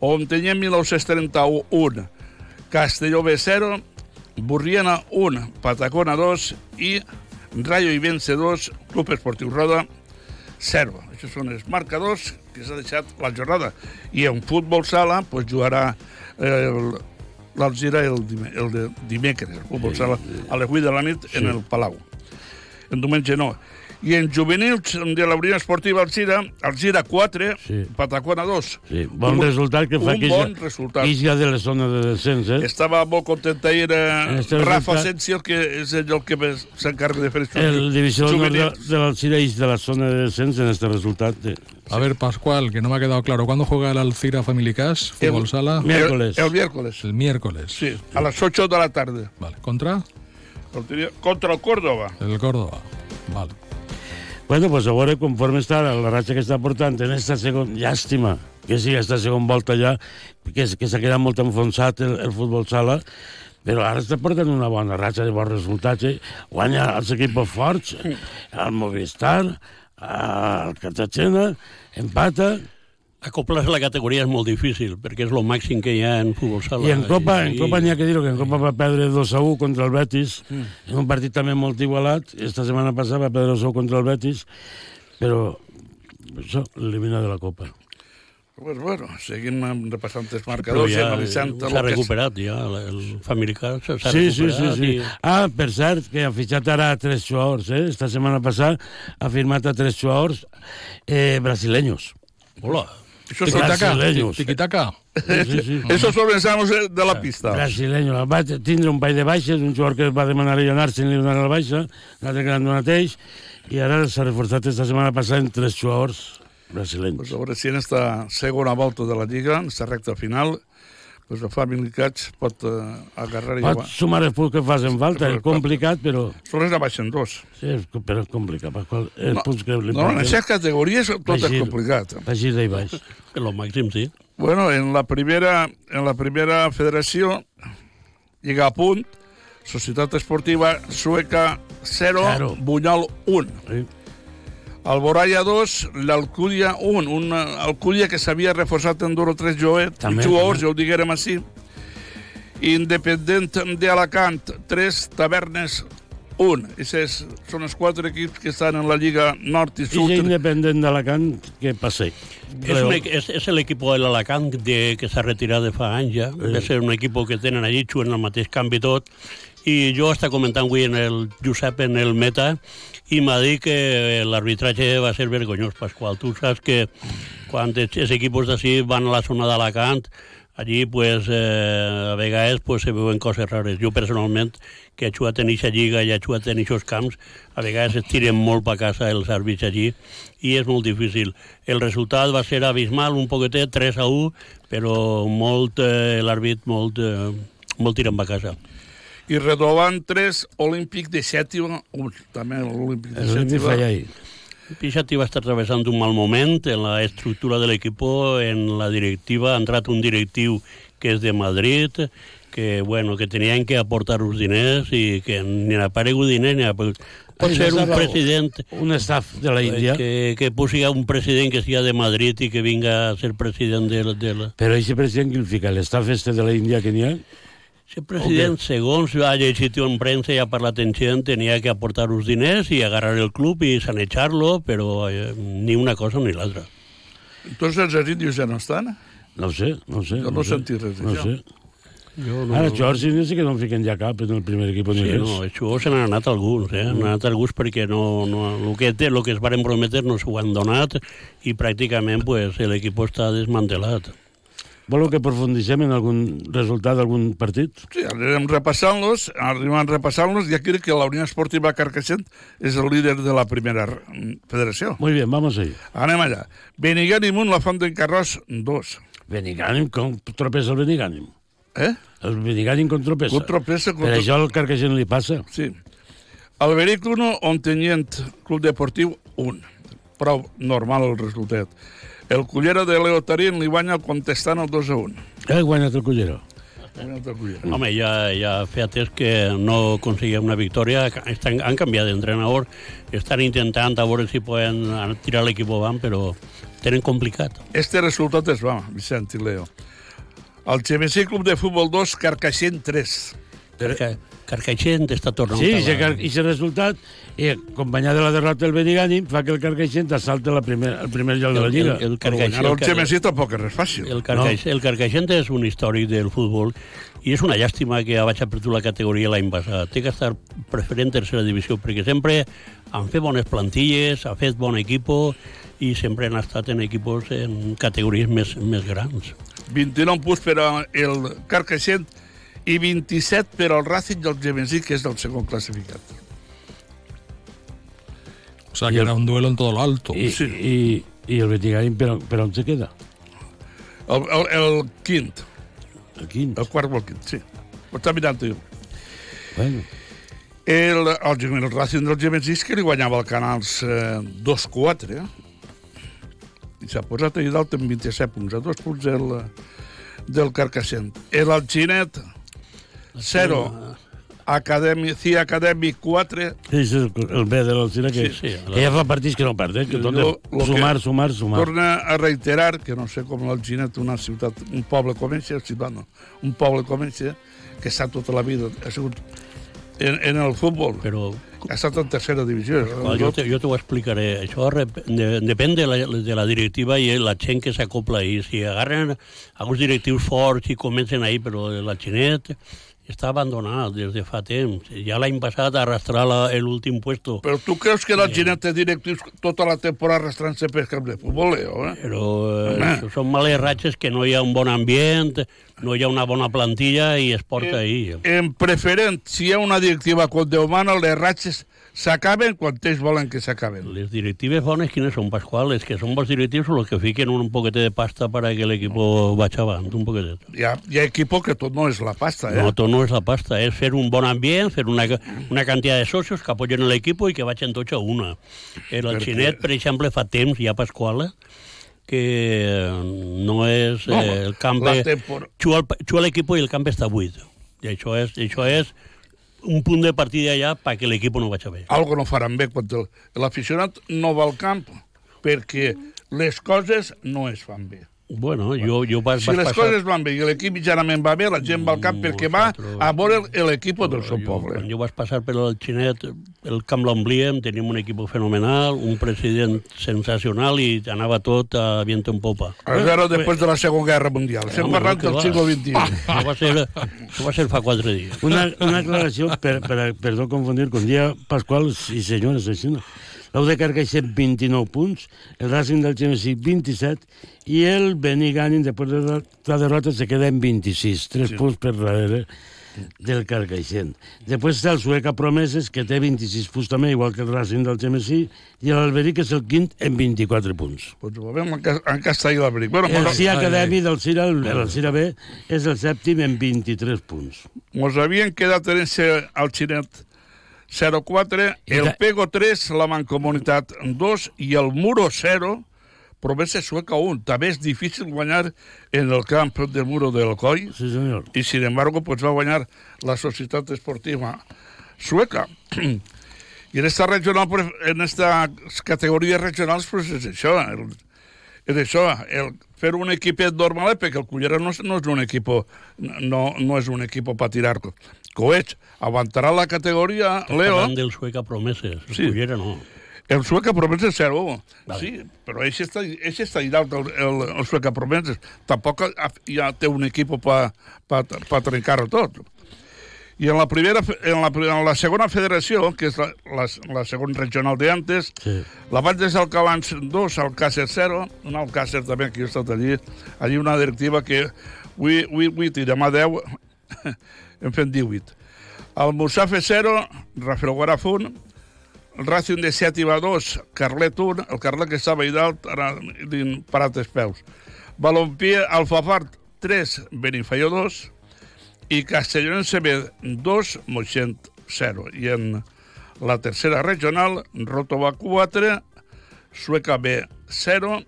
[SPEAKER 11] Ontenyent 1931, Castelló B 0, Burriana 1, Patacona 2 i Rayo Ibense 2, Club Esportiu Roda 0. Això són els marcadors que s'ha deixat la jornada. I en futbol sala pues, jugarà eh, el l'Alzira el, el dimecres, el futbol sala, a les 8 de la nit en el Palau. En diumenge no. I en juvenils de la Unió Esportiva Alzira, Alzira 4,
[SPEAKER 9] Sí.
[SPEAKER 11] Patacona 2.
[SPEAKER 9] Sí, bon
[SPEAKER 11] Un-
[SPEAKER 9] resultat que fa
[SPEAKER 11] un
[SPEAKER 9] que
[SPEAKER 11] bon resultat.
[SPEAKER 9] De la zona de descens, eh?
[SPEAKER 11] Estava molt content ahir eh,
[SPEAKER 9] este
[SPEAKER 11] Rafa
[SPEAKER 9] resultat-
[SPEAKER 11] Asensio, que és el que s'encarga de fer això.
[SPEAKER 9] El divisió de, de l'Alcira Ix de la zona de descens en este resultat. De...
[SPEAKER 2] A ver, Pascual, que no me ha quedado claro. ¿Cuándo juega el Alcira Family Cash? Fútbol
[SPEAKER 11] El-
[SPEAKER 2] sala.
[SPEAKER 9] Miércoles.
[SPEAKER 11] El, el miércoles.
[SPEAKER 2] El miércoles.
[SPEAKER 11] Sí, a las 8 de la tarde.
[SPEAKER 2] Vale. ¿Contra?
[SPEAKER 11] Contra el Córdoba.
[SPEAKER 2] El Córdoba. Vale.
[SPEAKER 9] Bueno, pues a veure conforme està la ratxa que està portant en esta segon... Llàstima que sigui esta segona volta ja, que, que s'ha quedat molt enfonsat el, el futbol sala, però ara està portant una bona ratxa de bons resultats. Eh? Guanya els equips forts, el Movistar, el Cartagena, empata,
[SPEAKER 10] Acoplar-se a la categoria és molt difícil, perquè és el màxim que hi ha en futbol sala.
[SPEAKER 9] I en Copa, en
[SPEAKER 10] I-
[SPEAKER 9] Copa n'hi ha que dir que en Copa va perdre 2 a 1 contra el Betis,
[SPEAKER 10] Mm.
[SPEAKER 9] en un partit també molt igualat. Esta setmana passada va perdre 2 a 1 contra el Betis, però això, elimina de la Copa.
[SPEAKER 11] Pues bueno, seguim repassant els marcadors i
[SPEAKER 10] ja
[SPEAKER 11] analitzant el
[SPEAKER 10] s'ha recuperat, ja, el familiar s'ha
[SPEAKER 9] Sí, sí, sí,
[SPEAKER 10] recuperat.
[SPEAKER 9] sí.
[SPEAKER 10] i-
[SPEAKER 9] Ah, per cert, que ha fitxat ara a tres jugadors, eh? Esta setmana passada ha firmat a tres jugadors eh, brasileños.
[SPEAKER 10] Hola.
[SPEAKER 11] Això
[SPEAKER 2] Tiquitaca. Tiquitaca.
[SPEAKER 9] Sí, sí, sí.
[SPEAKER 11] Eso solo pensamos de la pista.
[SPEAKER 9] Brasileños. Va tindre un paio de baixes, un jugador que va demanar a anar-se li donar la baixa, l'altre que l'han donat ells, i ara s'ha reforçat esta setmana passada en tres jugadors brasileños.
[SPEAKER 11] Pues a veure si en esta segona volta de la Lliga, en esta recta final, pues el Family Catch pot eh, agarrar i
[SPEAKER 9] Pot sumar els punts que facin falta, és complicat, però...
[SPEAKER 11] Sols baixen dos.
[SPEAKER 9] Sí, és, però és complicat. Pasqual. Els
[SPEAKER 11] No,
[SPEAKER 9] punts que li
[SPEAKER 11] No, en aquestes categories tot és
[SPEAKER 9] Baixir.
[SPEAKER 11] complicat.
[SPEAKER 9] Baixir i baix.
[SPEAKER 10] El màxim, sí.
[SPEAKER 11] Bueno, en la primera, en la primera federació, Lliga a punt, Societat Esportiva Sueca 0,
[SPEAKER 9] Zero.
[SPEAKER 11] Bunyol 1.
[SPEAKER 9] Sí.
[SPEAKER 11] Alboraya 2, l'Alcúdia 1. Un eh, Alcúdia que s'havia reforçat en dos o tres jugadors,
[SPEAKER 9] També,
[SPEAKER 11] jugadors,
[SPEAKER 9] també.
[SPEAKER 11] ja ho diguérem així. Independent d'Alacant 3, Tavernes 1. Aquests són els quatre equips que estan en la Lliga Nord i
[SPEAKER 9] I
[SPEAKER 11] Sud.
[SPEAKER 9] ja independent d'Alacant.
[SPEAKER 10] És, un, equ- és, és l'equip del Alacant de, que s'ha retirat de fa anys ja.
[SPEAKER 9] Sí.
[SPEAKER 10] De ser un equip que tenen allí, juguen el mateix camp i tot. I jo està comentant avui en el Josep en el Meta i m'ha dit que l'arbitratge va ser vergonyós, Pasqual. Tu saps que quan els equips d'ací van a la zona d'Alacant, allí pues, eh, a vegades pues, se veuen coses rares. Jo personalment, que he jugat en aquesta lliga i he jugat en aquests camps, a vegades es tiren molt per casa els àrbits allí i és molt difícil. El resultat va ser abismal, un poquetet, 3 a 1, però molt, eh, l'àrbit molt, eh, molt tirant per casa.
[SPEAKER 11] I Redovan 3, Olímpic de Xètiva 1. També l'Olímpic de Xètiva.
[SPEAKER 9] falla ahí.
[SPEAKER 10] Pixati va estar atravessant un mal moment en la estructura de l'equip, en la directiva. Ha entrat un directiu que és de Madrid, que, bueno, que tenien que aportar uns diners i que ni ha aparegut diners ni ha aparegut... Pot ser un president
[SPEAKER 9] Un staff de la Índia.
[SPEAKER 10] que, que posi un president que sigui de Madrid i que vinga a ser president de, la- de la...
[SPEAKER 9] Però aquest president que el fica, l'estaff este de la Índia que n'hi ha,
[SPEAKER 10] El president, segons ha llegit en premsa i ha parlat en gent, tenia que aportar uns diners i agarrar el club i sanejar-lo, però eh, ni una cosa ni l'altra.
[SPEAKER 11] Entonces els aríndios ja no estan?
[SPEAKER 9] no ho sé, no ho sé.
[SPEAKER 11] Jo no
[SPEAKER 9] sé,
[SPEAKER 11] he sentit res
[SPEAKER 9] No sé.
[SPEAKER 10] Jo no,
[SPEAKER 9] Ara, Jorge, no sé que no en fiquen ja cap en el primer equip ni
[SPEAKER 10] Sí,
[SPEAKER 9] res.
[SPEAKER 10] no, això se n'han anat alguns, eh? Han anat alguns perquè no, no, el, que té, el que es varen prometre no s'ho han donat i pràcticament pues, l'equip està desmantelat.
[SPEAKER 9] Voleu que profundissem en algun resultat d'algun partit?
[SPEAKER 11] Sí, anirem repassant-los, arribant repassant-los, i aquí que la Unió Esportiva Carcaixent és el líder de la primera federació.
[SPEAKER 9] Muy bien, vamos ahí.
[SPEAKER 11] Anem allà. Benigànim 1, la Font d'en Carròs 2.
[SPEAKER 9] Benigànim, com tropessa el Benigànim?
[SPEAKER 11] Eh?
[SPEAKER 9] El Benigànim com tropessa.
[SPEAKER 11] Com tropessa, com
[SPEAKER 9] Per això al Carcaixent li passa.
[SPEAKER 11] Sí. Alberic 1, Ontenyent, Club Deportiu 1. Prou normal el resultat. El Cullera de Leotarín li guanya contestant el 2 a 1.
[SPEAKER 9] He guanyat el Cullero.
[SPEAKER 11] El Cullera.
[SPEAKER 10] Home, ja, ja feia temps que no aconseguia una victòria, estan, han canviat d'entrenador, estan intentant a veure si poden tirar l'equip avant, però tenen complicat.
[SPEAKER 11] Este resultat es va, Vicent i Leo. El GMC Club de Futbol 2, Carcaixent 3.
[SPEAKER 10] Carca, Carcaixent està tornant
[SPEAKER 9] Sí,
[SPEAKER 10] a
[SPEAKER 9] i
[SPEAKER 10] la...
[SPEAKER 9] aquest resultat, i acompanyat de la derrota del Benigànim, fa que el Carcaixent salta la primer, el primer lloc de la Lliga.
[SPEAKER 10] El, el,
[SPEAKER 11] Però
[SPEAKER 10] Carcaixent,
[SPEAKER 11] guanyar el
[SPEAKER 10] el, Car-
[SPEAKER 11] Gemesí tampoc és res fàcil.
[SPEAKER 10] el, Carcaix, el Carcaixent és un històric del futbol i és una llàstima que ha baixat per tu la categoria l'any passat. Té que estar preferent tercera divisió perquè sempre han fet bones plantilles, ha fet bon equipo i sempre han estat en equipos en categories més, més grans.
[SPEAKER 11] 29 punts per al Carcaixent i 27 per al Racing del Gemesí, que és el segon classificat.
[SPEAKER 2] O sea, que era un duelo en todo lo alto.
[SPEAKER 9] I,
[SPEAKER 11] Sí.
[SPEAKER 9] i, i el Benigànim, per, per on se queda?
[SPEAKER 11] El, el, el quint,
[SPEAKER 9] El quint.
[SPEAKER 11] el quart o el quint, sí. Ho està mirant jo.
[SPEAKER 9] Bueno,
[SPEAKER 11] El, el, Gem- el Racing del Gemesí que li guanyava el Canals eh, 2-4, eh? I s'ha posat allà dalt amb 27 punts, a dos punts del, del Carcassent. El Alginet, 0. Acadèmic, CI Acadèmic 4.
[SPEAKER 9] sí, és el, B de l'Alcina, que,
[SPEAKER 10] Sí, sí,
[SPEAKER 9] sí, que ja fa partits que no perd, eh? Que tot
[SPEAKER 11] Jo,
[SPEAKER 9] és sumar,
[SPEAKER 11] que
[SPEAKER 9] sumar, sumar.
[SPEAKER 11] Torna a reiterar que no sé com l'Alginet, una ciutat, un poble com eixe, ciutat no, un poble com eixe, que està tota la vida, ha sigut en, en el futbol,
[SPEAKER 10] Però
[SPEAKER 11] ha estat en tercera divisió.
[SPEAKER 10] Clar, jo, te, jo t'ho explicaré. Això rep, de, depèn de la, de la directiva i la gent que s'acopla ahí. Si agarren alguns directius forts i comencen ahí, però la Xinet està abandonat des de fa temps. Ja l'any passat arrastrar la- l'últim puesto.
[SPEAKER 11] Però tu creus que l'Alginet té directius tota la temporada arrastrant-se per camp de futbol? Eh?
[SPEAKER 10] Però eh, són males ratxes que no hi ha un bon ambient, no hi ha una bona plantilla i es porta ahí.
[SPEAKER 11] En preferent, si hi ha una directiva con Déu mana, les ratxes s'acaben quan ells volen que s'acaben.
[SPEAKER 10] Les directives bones, quines són, Pasqual? Els que són bons directius són els que fiquen un poquete de pasta para que l'equipo vagi avant, un poquetet.
[SPEAKER 11] Hi ha, hi ha equipo que tot no és la pasta, eh?
[SPEAKER 10] No, tot no és la pasta, és fer un bon ambient, fer una, una quantitat de socios que apoyen l'equip i que vagin tots a una. El
[SPEAKER 11] Perquè-
[SPEAKER 10] Xinet, per exemple, fa temps, ja Pasqual, que no és
[SPEAKER 11] No,
[SPEAKER 10] eh, el camp...
[SPEAKER 11] tempor-
[SPEAKER 10] xua l'equip i el camp està buit. I això és, això és un punt de partida ja perquè l'equip no vagi bé.
[SPEAKER 11] Algo no faran bé quan l'aficionat no va al camp perquè les coses no es fan bé.
[SPEAKER 10] Bueno, jo, jo vas,
[SPEAKER 11] Si
[SPEAKER 10] vas
[SPEAKER 11] les
[SPEAKER 10] passar...
[SPEAKER 11] coses van bé i l'equip mitjanament va bé, la gent va al camp perquè va a veure l'equip del seu
[SPEAKER 10] jo,
[SPEAKER 11] poble.
[SPEAKER 10] Quan jo vaig passar per el Xinet, el camp l'omblíem, teníem un equip fenomenal, un president sensacional i anava tot a viento en popa.
[SPEAKER 11] A veure, després de la Segona Guerra Mundial. Estem
[SPEAKER 10] Home,
[SPEAKER 11] parlant
[SPEAKER 10] que
[SPEAKER 11] del
[SPEAKER 10] va.
[SPEAKER 11] segle XXI.
[SPEAKER 10] Això va ser, això va ser fa quatre dies.
[SPEAKER 9] Una, una aclaració, per, per, per no confundir, con dia Pasqual i senyores, així no. L'Au de Carcaixent 29 punts, el Racing del Gemesí 27 i el Benigànim, després de la, derrota, se queda en 26, 3 sí. punts per darrere del Carcaixent. Després està el Sueca Promeses, que té 26 punts també, igual que el Racing del Gemesí, i l'Alberí, que és el quint, en 24 punts.
[SPEAKER 11] Doncs ho veiem en, Cas- en Castellaberic. Bueno,
[SPEAKER 9] El Sí Acadèmi del Cira, el, el Cira B, és el sèptim en 23 punts.
[SPEAKER 11] mos havien quedat ese al Xinet 0-4,
[SPEAKER 9] I
[SPEAKER 11] el Pego 3, la Mancomunitat 2 i el Muro 0, Promesa Sueca 1. També és difícil guanyar en el camp del Muro del Coll
[SPEAKER 9] Sí, senyor.
[SPEAKER 11] y sin embargo pues va guanyar la Societat Esportiva Sueca. y en esta regional, en estas categories regionals, pues és això, el, és això, el fer un equipet normal, perquè el Cullera no, no és un equip, no, no és un equip per tirar co- coets. Aguantarà la categoria, Leo,
[SPEAKER 10] Parlant del Sueca Promeses,
[SPEAKER 11] Sí.
[SPEAKER 10] Cullera no.
[SPEAKER 11] el Sueca Promeses 0.
[SPEAKER 10] Vale.
[SPEAKER 11] Sí, però ell està, ell està allà el, el, el Sueca Promeses. Tampoc ja té un equip per pa, pa trencar-ho tot. I en la, primera, en la, en la segona federació, que és la, la, la segona regional de antes,
[SPEAKER 9] Sí.
[SPEAKER 11] la vaig des Alcalans 2, Alcàcer 0, un Alcàcer també que he estat allí, allí una directiva que avui, avui 8 i demà 10 hem fet 18. El Musafe 0, Rafael Guaraf 1, el Racing de 7 i va 2, Carlet 1, el Carlet que estava allà dalt, ara li han parat els peus. Balompié, Alfafart 3, Benifaió 2, i Castellonense B 2, Moixent 0. I en la tercera regional, Rotova 4, Sueca B 0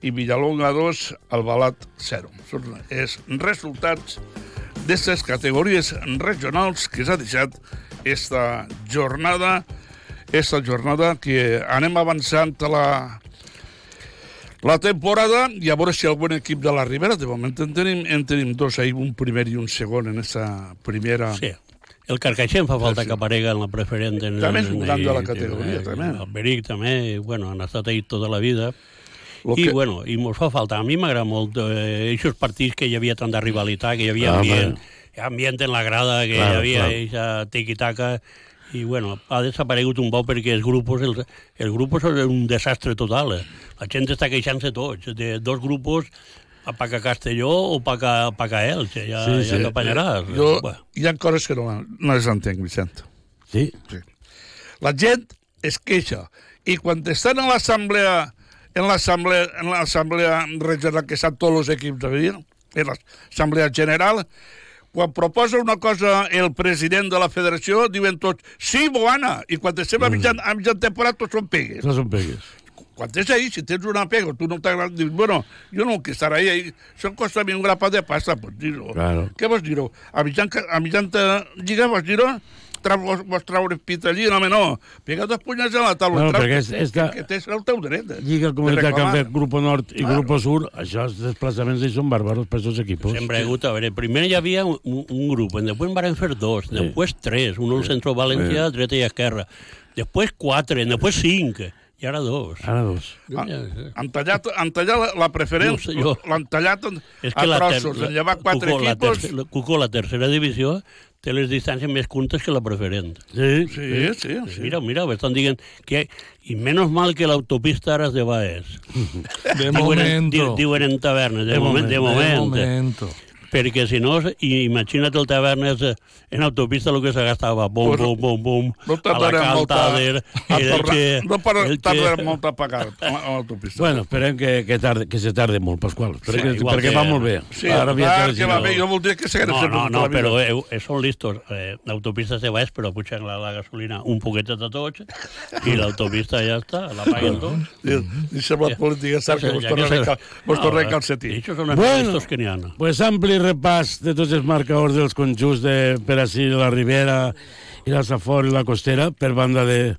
[SPEAKER 11] i Villalonga 2, Albalat 0. Són els resultats d'aquestes categories regionals que s'ha deixat esta jornada esta jornada que anem avançant a la la temporada i a veure si algun equip de la Ribera, de moment en tenim, en tenim dos ahí, un primer i un segon en aquesta primera
[SPEAKER 10] Sí. El Carcaixent fa falta que aparega en la preferent. En,
[SPEAKER 11] També és un gran de la categoria,
[SPEAKER 10] en-
[SPEAKER 11] també.
[SPEAKER 10] El Beric també, bueno, han estat ahí tota la vida.
[SPEAKER 11] Lo
[SPEAKER 10] I,
[SPEAKER 11] que-
[SPEAKER 10] bueno, i mos fa falta. A mi m'agrada molt eh, aquests partits que hi havia tanta rivalitat, que hi havia
[SPEAKER 9] Ah,
[SPEAKER 10] ambient, ambient en la grada, que
[SPEAKER 9] Claro,
[SPEAKER 10] hi havia eixa tiqui-taca, i bueno, ha desaparegut un poc perquè els grupos, els, els grupos són un desastre total. eh. La gent està queixant-se tots, de dos grupos a Paca Castelló o Paca, Paca Elche, ja,
[SPEAKER 9] Sí,
[SPEAKER 10] ja
[SPEAKER 9] sí.
[SPEAKER 10] t'apanyaràs.
[SPEAKER 11] Jo,
[SPEAKER 10] Bueno.
[SPEAKER 11] hi ha coses que no, no les entenc, Vicent.
[SPEAKER 9] Sí?
[SPEAKER 11] Sí. La gent es queixa i quan estan en l'assemblea en l'assemblea en l'assemblea regional que estan tots els equips de dir, en l'assemblea general, quan proposa una cosa el president de la federació, diuen tots, sí, Boana, i quan estem a mitjan, a mitjan temporada tots són pegues.
[SPEAKER 9] No són pegues.
[SPEAKER 11] Quan és ahí, si tens una pega tu no t'agrada, dius, bueno, jo no vull estar ahí, ahí. això costa a mi un grapat de pasta, pues dir-ho.
[SPEAKER 9] Claro.
[SPEAKER 11] Què vols dir-ho? A mitjan, a mitjan lliga vols dir-ho? Tra, vos, vos traure pit allí? No, home, no. Pega dos punyats a la taula.
[SPEAKER 9] No,
[SPEAKER 11] Trau-
[SPEAKER 9] perquè és- és que-
[SPEAKER 11] que, tens el teu dret. eh,
[SPEAKER 9] Lliga comunitat que han fet Grupo Nord i
[SPEAKER 11] Claro.
[SPEAKER 9] Grupo Sur, això, els desplaçaments ells són bàrbaros per aquests equipos.
[SPEAKER 10] Sempre hi ha hagut, a veure, primer hi havia un, un grup, després en van fer dos,
[SPEAKER 9] Sí.
[SPEAKER 10] després tres, un al centre València, dreta i esquerra, després quatre, després cinc, i ara dos.
[SPEAKER 9] Ara dos.
[SPEAKER 11] Ah, Han tallat, han tallat la, la preferent,
[SPEAKER 10] No
[SPEAKER 11] l'han tallat en-
[SPEAKER 10] És
[SPEAKER 11] a
[SPEAKER 10] que la, ter
[SPEAKER 11] trossos, han llevat quatre
[SPEAKER 10] Cuco, la,
[SPEAKER 11] equipos.
[SPEAKER 10] la, Cuco, la tercera divisió té les distàncies més curtes que la preferent.
[SPEAKER 9] Sí,
[SPEAKER 11] Sí, sí, sí.
[SPEAKER 10] Mira, mira, estan dient que... I menos mal que l'autopista ara és de Baez.
[SPEAKER 2] De
[SPEAKER 10] Diuen en-
[SPEAKER 2] momento.
[SPEAKER 10] Diuen en tavernes, de, moment, de
[SPEAKER 2] De
[SPEAKER 10] moment.
[SPEAKER 2] momento.
[SPEAKER 10] Perquè si no, i imagina't el tavernes eh, en autopista el que se gastava, bum,
[SPEAKER 11] Pues
[SPEAKER 10] bum, bum, bum,
[SPEAKER 11] No
[SPEAKER 10] a la
[SPEAKER 11] tardarem molt a,
[SPEAKER 10] Caltader,
[SPEAKER 11] a
[SPEAKER 10] i el que-
[SPEAKER 11] no
[SPEAKER 10] el que-
[SPEAKER 11] tardarem molt a pagar a l'autopista.
[SPEAKER 9] Bueno, esperem que, que, tarde, que se tarde molt, Pasqual, perquè,
[SPEAKER 10] igual
[SPEAKER 9] perquè
[SPEAKER 10] que-
[SPEAKER 9] va molt bé.
[SPEAKER 11] Sí,
[SPEAKER 9] Ara
[SPEAKER 11] clar,
[SPEAKER 9] viatjar
[SPEAKER 11] que va bé, jo voldria que s'hagués
[SPEAKER 10] No, no, no,
[SPEAKER 11] vida.
[SPEAKER 10] però eh, eh, són listos. Eh, L'autopista se va, però pugen la, la gasolina un poquetet a tots i l'autopista ja està, la paguen tots.
[SPEAKER 11] Sí, Deixa'm la política, saps que vos
[SPEAKER 10] No,
[SPEAKER 11] calcetí.
[SPEAKER 10] Això són els
[SPEAKER 9] Bueno.
[SPEAKER 10] listos que n'hi ha.
[SPEAKER 9] Pues ampli repàs de tots els marcadors dels conjunts de per ací, de la Ribera i la Safor i la Costera, per banda de,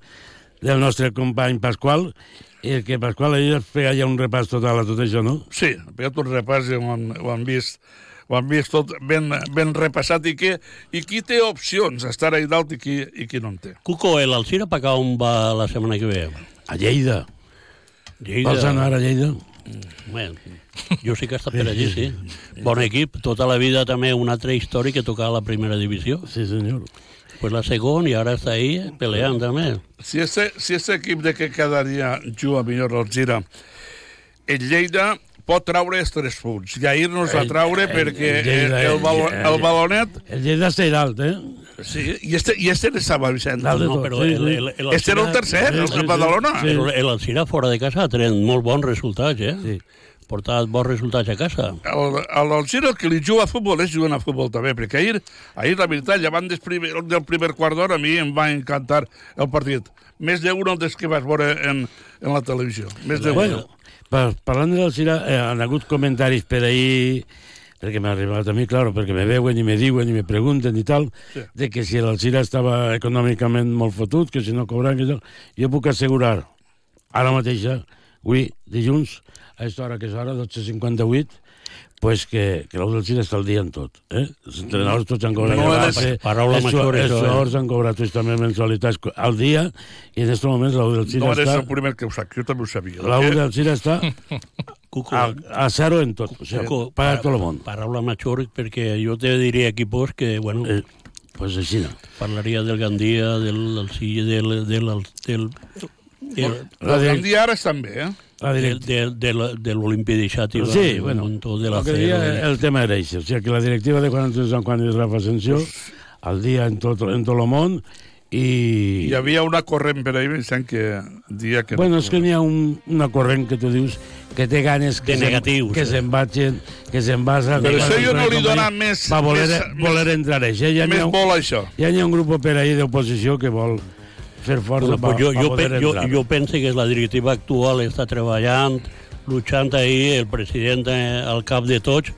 [SPEAKER 9] del nostre company Pasqual, i el que Pasqual ahir ens feia ja un repàs total a tot això, no?
[SPEAKER 11] Sí, he fet un repàs i ho han, ho han vist ho han vist tot ben, ben repassat i, que, i qui té opcions a estar ahí dalt i qui, i qui no en té.
[SPEAKER 10] Cuco, el Alcira pa on va la setmana que ve?
[SPEAKER 9] A Lleida.
[SPEAKER 10] Lleida.
[SPEAKER 9] Vols anar a Lleida?
[SPEAKER 10] Bueno, jo sí que he estat per allí, sí. Bon equip, tota la vida també una altra història que tocava a la primera divisió.
[SPEAKER 9] Sí, senyor.
[SPEAKER 10] Pues la segona i ara està ahí peleant també.
[SPEAKER 11] Si este, si este equip de que cada dia juga millor el gira, el Lleida pot traure els tres punts i ahir-nos a
[SPEAKER 9] El-
[SPEAKER 11] traure
[SPEAKER 9] el-
[SPEAKER 11] perquè
[SPEAKER 9] el
[SPEAKER 11] el,
[SPEAKER 9] Lleida,
[SPEAKER 11] el, balo,
[SPEAKER 9] el-
[SPEAKER 11] el balonet...
[SPEAKER 9] El Lleida està dalt, eh?
[SPEAKER 11] Sí, i este, i este.
[SPEAKER 9] Dalt de
[SPEAKER 10] No,
[SPEAKER 9] tot.
[SPEAKER 10] però
[SPEAKER 9] sí,
[SPEAKER 10] el,
[SPEAKER 9] sí.
[SPEAKER 10] el, el,
[SPEAKER 11] Este era el tercer, el de Badalona.
[SPEAKER 9] Sí.
[SPEAKER 10] Però l'Alcira fora de casa ha tret molt bons resultats, eh?
[SPEAKER 9] Sí.
[SPEAKER 10] Portat bons resultats a casa.
[SPEAKER 11] El, el, el que li juga a futbol és jugant a futbol també, perquè ahir, ahir la veritat, llevant del primer, del primer quart d'hora, a mi em va encantar el partit. Més d'un dels que vas veure en, en la televisió. Més d'un.
[SPEAKER 9] Bueno, pa- parlant del Cira, eh, han hagut comentaris per ahir, perquè m'ha arribat a mi, claro, perquè me veuen i me diuen i me pregunten i tal,
[SPEAKER 11] Sí.
[SPEAKER 9] de que si l'Alcira estava econòmicament molt fotut, que si no cobran, que tal. Jo puc assegurar, ara mateixa, avui, dilluns, a aquesta hora que és ara, 12.58, pues que, que l'Ou del Cira està al dia en tot. Eh? Els entrenadors tots han cobrat
[SPEAKER 11] No
[SPEAKER 9] base,
[SPEAKER 10] paraula
[SPEAKER 9] els,
[SPEAKER 10] major,
[SPEAKER 9] els
[SPEAKER 10] això, eh?
[SPEAKER 9] jugadors han cobrat tots també mensualitats al dia, i en aquest moment l'Ou del Cira
[SPEAKER 11] No eres
[SPEAKER 9] està...
[SPEAKER 11] el primer que ho sap, jo també ho sabia.
[SPEAKER 9] L'Ou del Cira està
[SPEAKER 10] Cuco,
[SPEAKER 9] a, a zero en tot. O sigui,
[SPEAKER 10] Cuco,
[SPEAKER 9] paga tot el món.
[SPEAKER 10] Paraula major, perquè jo te diria equipos que, bueno,
[SPEAKER 9] Eh, pues així no.
[SPEAKER 10] parlaria del Gandia, del Alcilla, del, del, del, del, del,
[SPEAKER 9] La
[SPEAKER 11] El
[SPEAKER 9] direc-
[SPEAKER 11] Gandia ara estan bé, eh?
[SPEAKER 9] la
[SPEAKER 10] del,
[SPEAKER 9] direc-
[SPEAKER 10] del, del, de l'Olimpia de Xàtiva,
[SPEAKER 9] Sí, bueno,
[SPEAKER 10] un tot de la
[SPEAKER 9] el que dia
[SPEAKER 10] CL.
[SPEAKER 9] el tema era això. O sigui, que la directiva de Juan Antonio San Juan i Rafa Asensio al dia en tot, en tot el món i...
[SPEAKER 11] Hi havia una corrent per ahir, Vicent, que dia que...
[SPEAKER 9] Bueno, és que n'hi ha un, una corrent que tu dius que té ganes que
[SPEAKER 10] De negatius,
[SPEAKER 9] que
[SPEAKER 10] eh?
[SPEAKER 9] se'n vagin, que se'n vagin...
[SPEAKER 11] Però això jo no li dona més-
[SPEAKER 9] Va voler,
[SPEAKER 11] més-
[SPEAKER 9] voler entrar a això. Ja
[SPEAKER 11] Més
[SPEAKER 9] ha,
[SPEAKER 11] vol això.
[SPEAKER 9] ja n'hi ha un grup per ahir d'oposició que vol fer força
[SPEAKER 10] Bueno,
[SPEAKER 9] per
[SPEAKER 10] pues jo, jo, pe- jo,
[SPEAKER 9] entrar.
[SPEAKER 10] jo penso que la directiva actual està treballant, luchant ahir, el president eh, al cap de tots,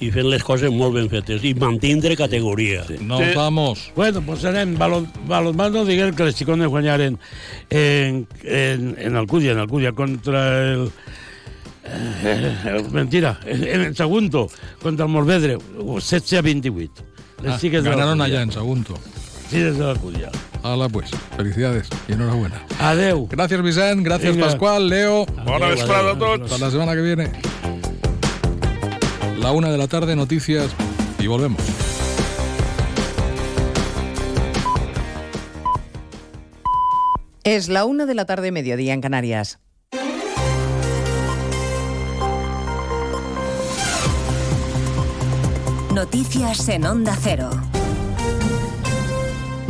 [SPEAKER 10] i fent les coses molt ben fetes, i mantindre categoria. Sí.
[SPEAKER 2] Nos
[SPEAKER 11] Sí.
[SPEAKER 2] vamos.
[SPEAKER 9] Bueno, pues serem balon, balonmano, diguem que les xicones guanyaren en, en, en Alcúdia, en Alcúdia contra el... Eh, mentira, en, en el Sagunto, contra el Morvedre, 16 a 28. Les
[SPEAKER 2] Ah,
[SPEAKER 9] xiques de
[SPEAKER 2] ganaron allá en Sagunto.
[SPEAKER 9] Sí, desde l'Alcúdia.
[SPEAKER 2] Hala pues, felicidades y enhorabuena.
[SPEAKER 9] Adeu.
[SPEAKER 2] Gracias Vicent, gracias
[SPEAKER 9] Vinga.
[SPEAKER 2] Pascual, Leo.
[SPEAKER 11] Bona vesprada a tots.
[SPEAKER 2] Hasta la semana que viene. La una de la tarde, noticias y volvemos.
[SPEAKER 12] Es la una de la tarde, mediodía en Canarias.
[SPEAKER 13] Noticias en Onda Cero.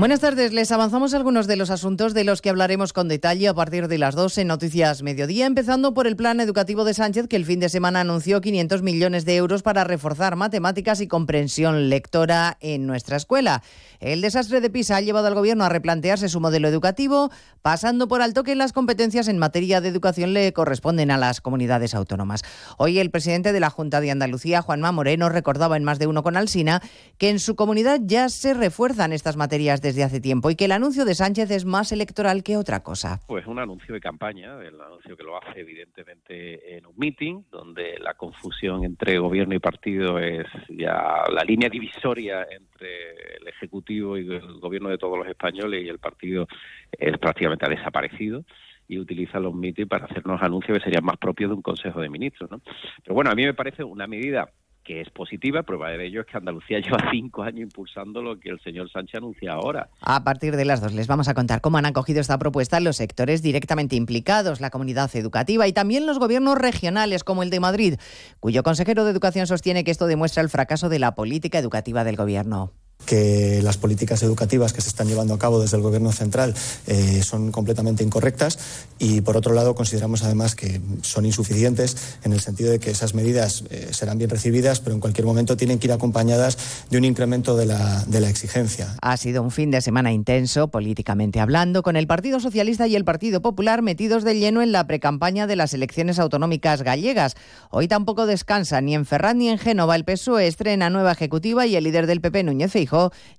[SPEAKER 12] Buenas tardes, les avanzamos algunos de los asuntos de los que hablaremos con detalle a partir de las 2 en Noticias Mediodía, empezando por el plan educativo de Sánchez, que el fin de semana anunció 500 millones de euros para reforzar matemáticas y comprensión lectora en nuestra escuela. El desastre de PISA ha llevado al Gobierno a replantearse su modelo educativo, pasando por alto que las competencias en materia de educación le corresponden a las comunidades autónomas. Hoy el presidente de la Junta de Andalucía, Juanma Moreno, recordaba en más de uno con Alsina que en su comunidad ya se refuerzan estas materias desde hace tiempo y que el anuncio de Sánchez es más electoral que otra cosa.
[SPEAKER 14] Pues un anuncio de campaña, el anuncio que lo hace evidentemente en un meeting, donde la confusión entre gobierno y partido es ya la línea divisoria entre el Ejecutivo y el gobierno de todos los españoles y el partido es prácticamente ha desaparecido y utiliza los meetings para hacernos anuncios que serían más propios de un Consejo de Ministros. ¿no? Pero bueno, a mí me parece una medida que es positiva, prueba de ello es que Andalucía lleva cinco años impulsando lo que el señor Sánchez anuncia ahora.
[SPEAKER 12] A partir de las dos les vamos a contar cómo han acogido esta propuesta los sectores directamente implicados, la comunidad educativa y también los gobiernos regionales como el de Madrid, cuyo consejero de Educación sostiene que esto demuestra el fracaso de la política educativa del gobierno
[SPEAKER 15] que las políticas educativas que se están llevando a cabo desde el Gobierno central eh, son completamente incorrectas y, por otro lado, consideramos además que son insuficientes en el sentido de que esas medidas eh, serán bien recibidas, pero en cualquier momento tienen que ir acompañadas de un incremento de la, de la exigencia.
[SPEAKER 12] Ha sido un fin de semana intenso, políticamente hablando, con el Partido Socialista y el Partido Popular metidos de lleno en la precampaña de las elecciones autonómicas gallegas. Hoy tampoco descansa ni en Ferraz ni en Génova. El PSOE estrena nueva ejecutiva y el líder del PP, Núñez Feijóo,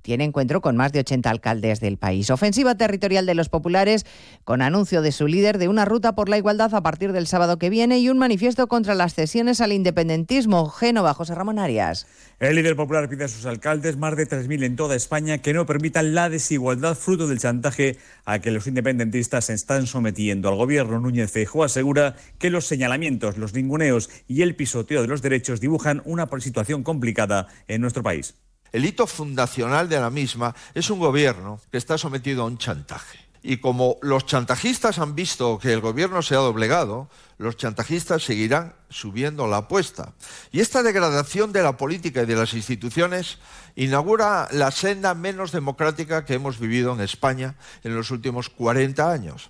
[SPEAKER 12] tiene encuentro con más de 80 alcaldes del país. Ofensiva territorial de los populares con anuncio de su líder de una ruta por la igualdad a partir del sábado que viene y un manifiesto contra las cesiones al independentismo. Génova, José Ramón Arias.
[SPEAKER 16] El líder popular pide a sus alcaldes, más de 3.000 en toda España, que no permitan la desigualdad fruto del chantaje a que los independentistas se están sometiendo. Al gobierno Núñez Feijóo asegura que los señalamientos, los ninguneos y el pisoteo de los derechos dibujan una situación complicada en nuestro país.
[SPEAKER 17] El hito fundacional de la misma es un gobierno que está sometido a un chantaje. Y como los chantajistas han visto que el gobierno se ha doblegado, los chantajistas seguirán subiendo la apuesta. Y esta degradación de la política y de las instituciones inaugura la senda menos democrática que hemos vivido en España en los últimos 40 años.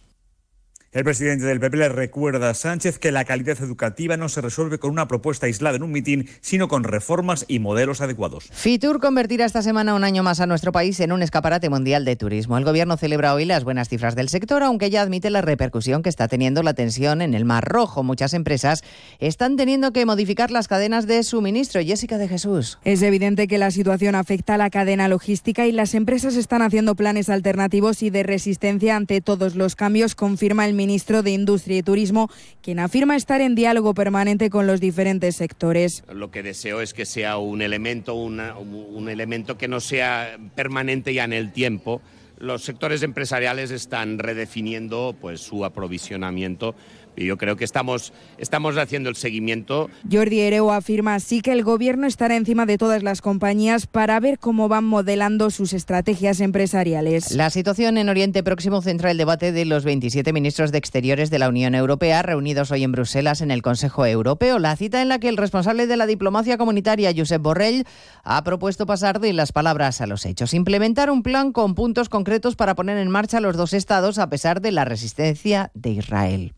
[SPEAKER 16] El presidente del PP le recuerda a Sánchez que la calidad educativa no se resuelve con una propuesta aislada en un mitin, sino con reformas y modelos adecuados.
[SPEAKER 12] Fitur convertirá esta semana un año más a nuestro país en un escaparate mundial de turismo. El gobierno celebra hoy las buenas cifras del sector, aunque ya admite la repercusión que está teniendo la tensión en el Mar Rojo. Muchas empresas están teniendo que modificar las cadenas de suministro. Jessica de Jesús.
[SPEAKER 18] Es evidente que la situación afecta a la cadena logística y las empresas están haciendo planes alternativos y de resistencia ante todos los cambios, confirma el ministro de Industria y Turismo, quien afirma estar en diálogo permanente con los diferentes sectores.
[SPEAKER 19] Lo que deseo es que sea un elemento, una, un elemento que no sea permanente ya en el tiempo. Los sectores empresariales están redefiniendo pues, su aprovisionamiento y yo creo que estamos, estamos haciendo el seguimiento.
[SPEAKER 18] Jordi Ereo afirma así que el gobierno estará encima de todas las compañías para ver cómo van modelando sus estrategias empresariales.
[SPEAKER 12] La situación en Oriente Próximo centra el debate de los 27 ministros de Exteriores de la Unión Europea reunidos hoy en Bruselas en el Consejo Europeo. La cita en la que el responsable de la diplomacia comunitaria, Josep Borrell, ha propuesto pasar de las palabras a los hechos. Implementar un plan con puntos concretos para poner en marcha los dos estados a pesar de la resistencia de Israel.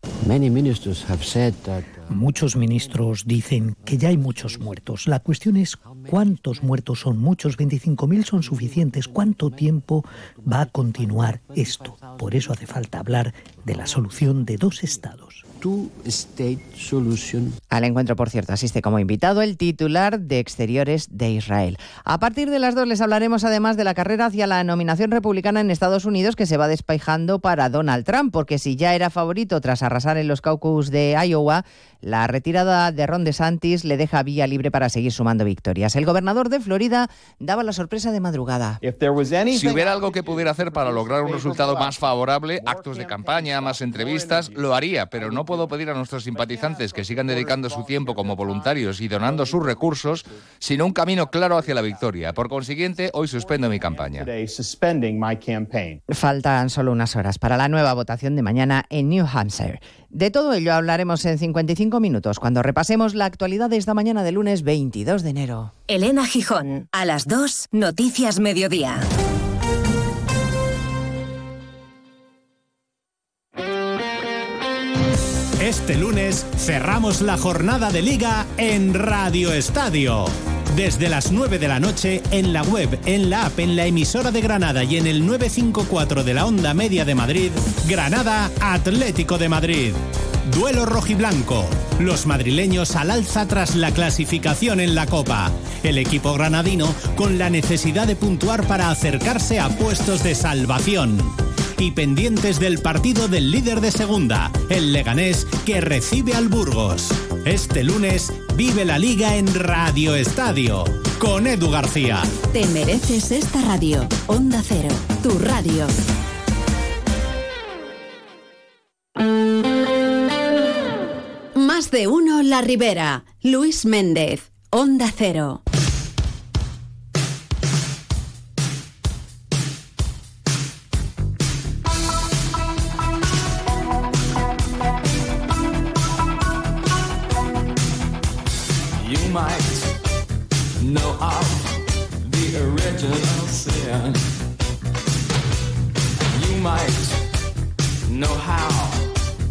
[SPEAKER 20] Muchos ministros dicen que ya hay muchos muertos. La cuestión es cuántos muertos son muchos. 25.000 son suficientes. ¿Cuánto tiempo va a continuar esto? Por eso hace falta hablar de la solución de dos estados.
[SPEAKER 12] Al encuentro, por cierto, asiste como invitado el titular de Exteriores de Israel. A partir de las dos les hablaremos además de la carrera hacia la nominación republicana en Estados Unidos que se va despejando para Donald Trump, porque si ya era favorito tras arrasar en los caucus de Iowa, la retirada de Ron DeSantis le deja vía libre para seguir sumando victorias. El gobernador de Florida daba la sorpresa de madrugada.
[SPEAKER 21] Si hubiera algo que pudiera hacer para lograr un resultado más favorable, actos de campaña, más entrevistas, lo haría, pero no puedo pedir a nuestros simpatizantes que sigan dedicando su tiempo como voluntarios y donando sus recursos, sino un camino claro hacia la victoria. Por consiguiente, hoy suspendo mi campaña.
[SPEAKER 12] Faltan solo unas horas para la nueva votación de mañana en New Hampshire. De todo ello hablaremos en 55 minutos cuando repasemos la actualidad de esta mañana de lunes 22 de enero.
[SPEAKER 13] Elena Gijón, a las 2, Noticias Mediodía.
[SPEAKER 22] Este lunes cerramos la jornada de liga en Radio Estadio. Desde las 9 de la noche en la web, en la app, en la emisora de Granada y en el 954 de la onda media de Madrid, Granada Atlético de Madrid. Duelo rojiblanco. Los madrileños al alza tras la clasificación en la Copa. El equipo granadino con la necesidad de puntuar para acercarse a puestos de salvación y pendientes del partido del líder de segunda, el Leganés, que recibe al Burgos. Este lunes vive la liga en Radio Estadio con Edu García.
[SPEAKER 1] Te mereces esta radio. Onda Cero, tu radio. Más de uno La Ribera. Luis Méndez, Onda Cero.
[SPEAKER 3] Know how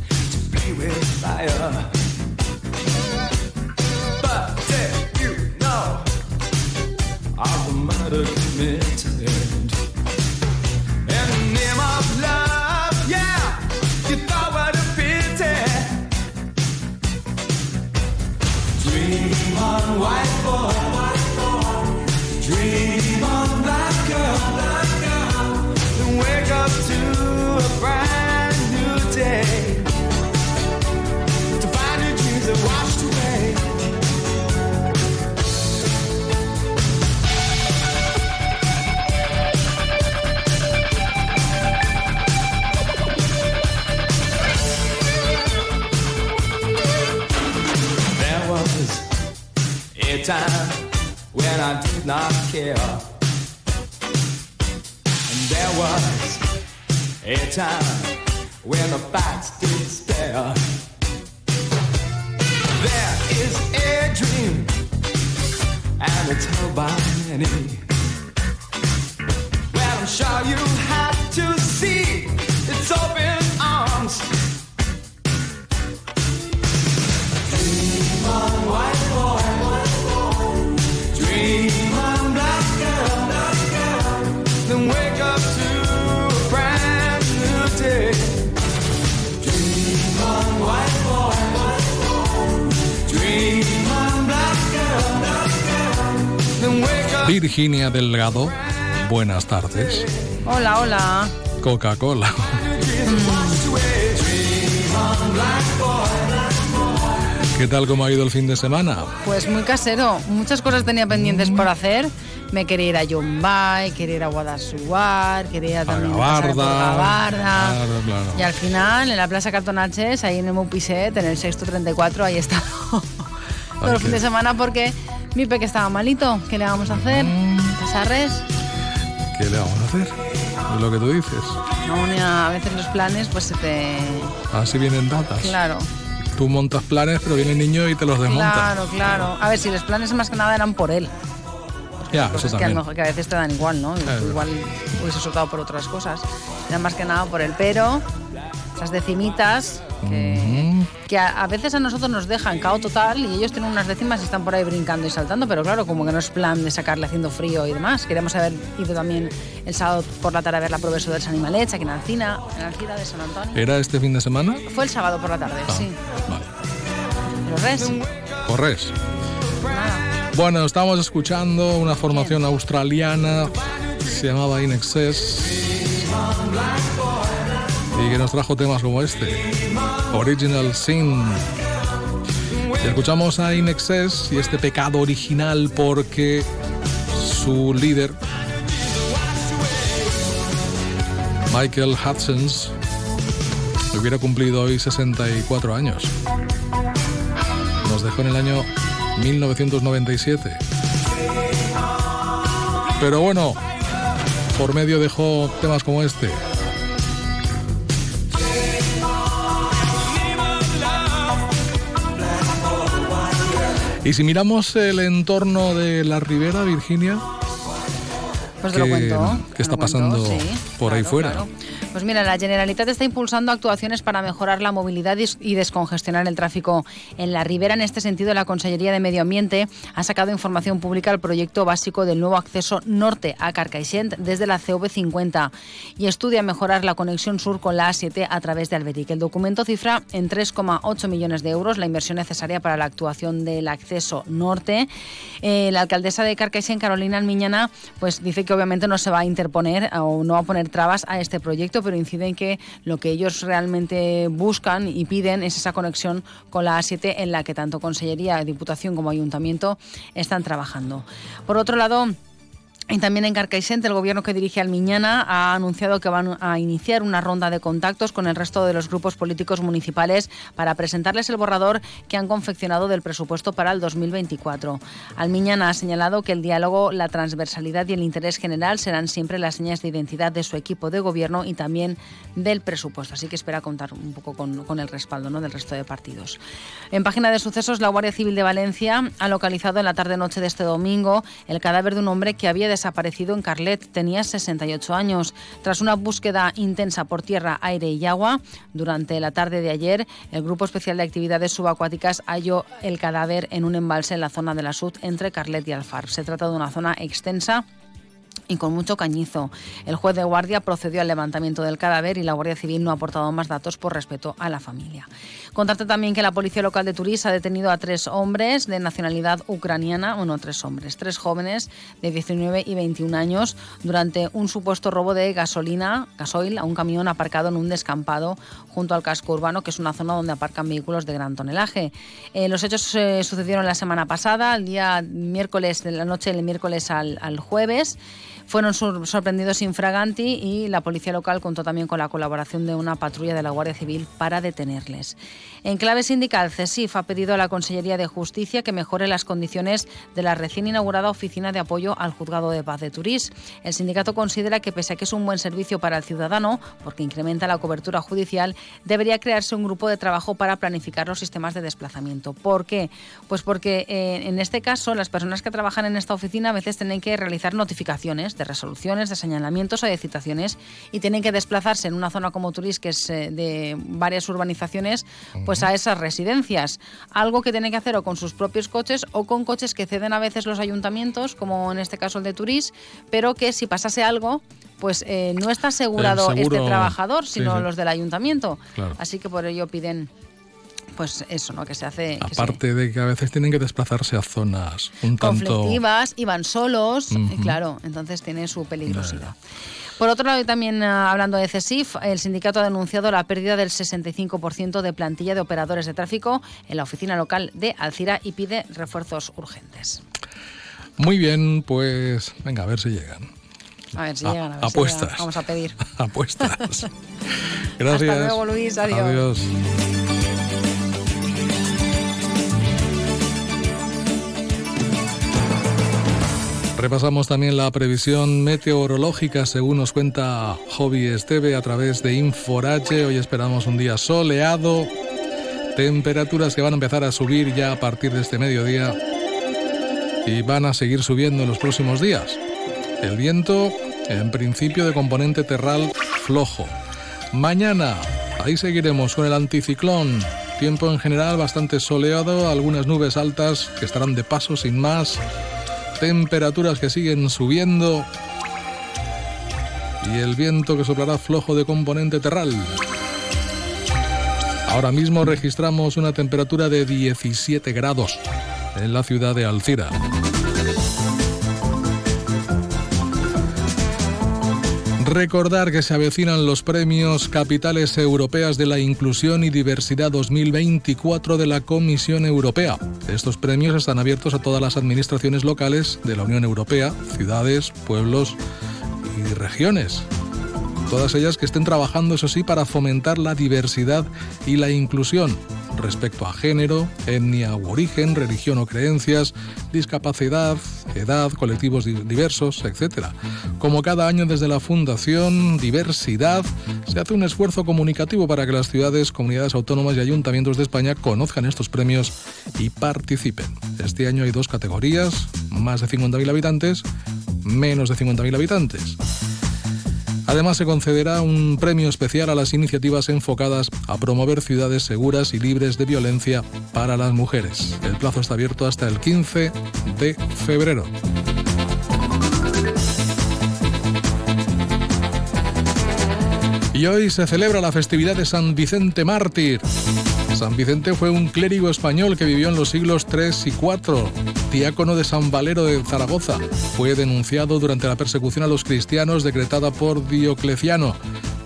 [SPEAKER 3] to play with fire. Not care. And there was a time when the facts did stare. There is a dream, and it's held by many. Well, I'm sure you have
[SPEAKER 2] Virginia Delgado, buenas tardes.
[SPEAKER 23] Hola, hola.
[SPEAKER 2] Coca-Cola. ¿Qué tal cómo ha ido el fin de semana?
[SPEAKER 23] Pues muy casero. Muchas cosas tenía pendientes por hacer. Me quería ir a Yombay, quería ir a Guadalsuar, quería también por.
[SPEAKER 2] Claro, claro.
[SPEAKER 23] Y al final, en la Plaza Cartonaches, ahí en el Mupiset, en el sexto 34, ahí estado todo el fin de semana porque mi peque estaba malito. ¿Qué le vamos a hacer? ¿Pasarres?
[SPEAKER 2] ¿Qué le vamos a hacer? Es lo que tú dices.
[SPEAKER 23] No, a veces los planes pues se te...
[SPEAKER 2] Así vienen datas.
[SPEAKER 23] Claro,
[SPEAKER 2] Tú montas planes, pero viene el niño y te los desmonta.
[SPEAKER 23] claro, claro. A ver, si los planes más que nada eran por él.
[SPEAKER 2] Ya, eso
[SPEAKER 23] cosas que a,
[SPEAKER 2] también.
[SPEAKER 23] lo mejor, que a veces te dan igual, ¿no? Igual hubiese soltado por otras cosas. Era más que nada por él. Pero esas decimitas que, que a, a veces a nosotros nos dejan cao total y ellos tienen unas décimas y están por ahí brincando y saltando, pero claro, como que no es plan de sacarle haciendo frío y demás. Queríamos haber ido también el sábado por la tarde a ver la progreso del Animalets aquí en Alcina, en Alcina de San Antonio.
[SPEAKER 2] ¿Era este fin de semana?
[SPEAKER 23] Fue el sábado por la tarde,
[SPEAKER 2] Ah,
[SPEAKER 23] sí. Pero res,
[SPEAKER 2] Corres. Bueno, estamos escuchando una formación australiana, se llamaba In Excess, y que nos trajo temas como este, Original Sin. Y escuchamos a In Excess y este pecado original porque su líder, Michael Hutchins, hubiera cumplido hoy 64 años. Nos dejó en el año 1997. Pero bueno, por medio dejó temas como este. Y si miramos el entorno de la Ribera, Virginia,
[SPEAKER 23] Pues te lo
[SPEAKER 2] ¿qué,
[SPEAKER 23] cuento.
[SPEAKER 2] qué está
[SPEAKER 23] lo cuento,
[SPEAKER 2] pasando
[SPEAKER 23] sí,
[SPEAKER 2] por ahí fuera?
[SPEAKER 23] claro. Pues mira, la Generalitat está impulsando actuaciones para mejorar la movilidad y- descongestionar el tráfico en la ribera. En este sentido, la Consellería de Medio Ambiente ha sacado información pública al proyecto básico del nuevo acceso norte a Carcaixent desde la CV50 y estudia mejorar la conexión sur con la A7 a través de Alberic. El documento cifra en 3,8 millones de euros la inversión necesaria para la actuación del acceso norte. Eh, la alcaldesa de Carcaixent, Carolina Almiñana, pues dice que obviamente no se va a interponer o no va a poner trabas a este proyecto, pero incide en que lo que ellos realmente buscan y piden es esa conexión con la A7 en la que tanto Consellería, Diputación como Ayuntamiento están trabajando. Por otro lado, y también en Carcaixent, el gobierno que dirige Almiñana ha anunciado que van a iniciar una ronda de contactos con el resto de los grupos políticos municipales para presentarles el borrador que han confeccionado del presupuesto para el 2024. Almiñana ha señalado que el diálogo, la transversalidad y el interés general serán siempre las señas de identidad de su equipo de gobierno y también del presupuesto. Así que espera contar un poco con, con el respaldo ¿no? del resto de partidos. En página de sucesos, la Guardia Civil de Valencia ha localizado en la tarde-noche de este domingo el cadáver de un hombre que había desaparecido en Carlet. Tenía 68 años. Tras una búsqueda intensa por tierra, aire y agua, durante la tarde de ayer, el Grupo Especial de Actividades Subacuáticas halló el cadáver en un embalse en la zona de la Sud entre Carlet y Alfar. Se trata de una zona extensa y con mucho cañizo. El juez de guardia procedió al levantamiento del cadáver y la Guardia Civil no ha aportado más datos por respeto a la familia. Contarte también que la Policía Local de Turís ha detenido a tres hombres de nacionalidad ucraniana, bueno, tres hombres, tres jóvenes de 19 y 21 años durante un supuesto robo de gasolina, gasoil, a un camión aparcado en un descampado junto al casco urbano, que es una zona donde aparcan vehículos de gran tonelaje. Eh, los hechos eh, sucedieron la semana pasada, el día miércoles, de la noche del miércoles al, al jueves. Fueron sor- sorprendidos infraganti y la policía local contó también con la colaboración de una patrulla de la Guardia Civil para detenerles. En clave sindical, CESIF ha pedido a la Consellería de Justicia que mejore las condiciones de la recién inaugurada oficina de apoyo al Juzgado de Paz de Turís. El sindicato considera que pese a que es un buen servicio para el ciudadano, porque incrementa la cobertura judicial, debería crearse un grupo de trabajo para planificar los sistemas de desplazamiento. ¿Por qué? Pues porque eh, en este caso las personas que trabajan en esta oficina a veces tienen que realizar notificaciones de resoluciones, de señalamientos o de citaciones y tienen que desplazarse en una zona como Turís, que es eh, de varias urbanizaciones, pues a esas residencias. Algo que tienen que hacer o con sus propios coches o con coches que ceden a veces los ayuntamientos, como en este caso el de Turís, pero que si pasase algo, pues eh, no está asegurado
[SPEAKER 2] seguro-
[SPEAKER 23] este trabajador,
[SPEAKER 2] sí,
[SPEAKER 23] sino
[SPEAKER 2] sí.
[SPEAKER 23] los del ayuntamiento.
[SPEAKER 2] Claro.
[SPEAKER 23] Así que por ello piden pues eso, ¿no? Que se hace que se-
[SPEAKER 2] Aparte de que a veces tienen que desplazarse a zonas un tanto...
[SPEAKER 23] conflictivas y van solos, y
[SPEAKER 2] Ujú.
[SPEAKER 23] claro, entonces tiene su peligrosidad. Por otro lado, y también ah, hablando de CESIF, el sindicato ha denunciado la pérdida del 65% de plantilla de operadores de tráfico en la oficina local de Alcira y pide refuerzos urgentes.
[SPEAKER 2] Muy bien, pues venga, a ver si llegan.
[SPEAKER 23] A ver si llegan, a ver si
[SPEAKER 2] apuestas.
[SPEAKER 23] llegan. Vamos a pedir.
[SPEAKER 2] Apuestas. Gracias.
[SPEAKER 23] Hasta luego, Luis. Adiós.
[SPEAKER 2] Adiós. Repasamos también la previsión meteorológica según nos cuenta Hobby Esteve a través de Inforache. Hoy esperamos un día soleado, temperaturas que van a empezar a subir ya a partir de este mediodía y van a seguir subiendo en los próximos días. El viento, en principio de componente terral flojo. Mañana, ahí seguiremos con el anticiclón. Tiempo en general bastante soleado, algunas nubes altas que estarán de paso sin más. Temperaturas que siguen subiendo. Y el viento que soplará flojo de componente terral. Ahora mismo registramos una temperatura de 17 grados en la ciudad de Alcira. Recordar que se avecinan los premios Capitales Europeas de la Inclusión y Diversidad 2024 de la Comisión Europea. Estos premios están abiertos a todas las administraciones locales de la Unión Europea, ciudades, pueblos y regiones. Todas ellas que estén trabajando, eso sí, para fomentar la diversidad y la inclusión respecto a género, etnia u origen, religión o creencias, discapacidad, edad, colectivos di- diversos, etc. Como cada año desde la Fundación Diversidad, se hace un esfuerzo comunicativo para que las ciudades, comunidades autónomas y ayuntamientos de España conozcan estos premios y participen. Este año hay dos categorías, más de 50.000 habitantes, menos de 50.000 habitantes. Además, se concederá un premio especial a las iniciativas enfocadas a promover ciudades seguras y libres de violencia para las mujeres. El plazo está abierto hasta el 15 de febrero. Y hoy se celebra la festividad de San Vicente Mártir. San Vicente fue un clérigo español que vivió en los siglos 3 y 4 Diácono de San Valero de Zaragoza. Fue denunciado durante la persecución a los cristianos decretada por Diocleciano.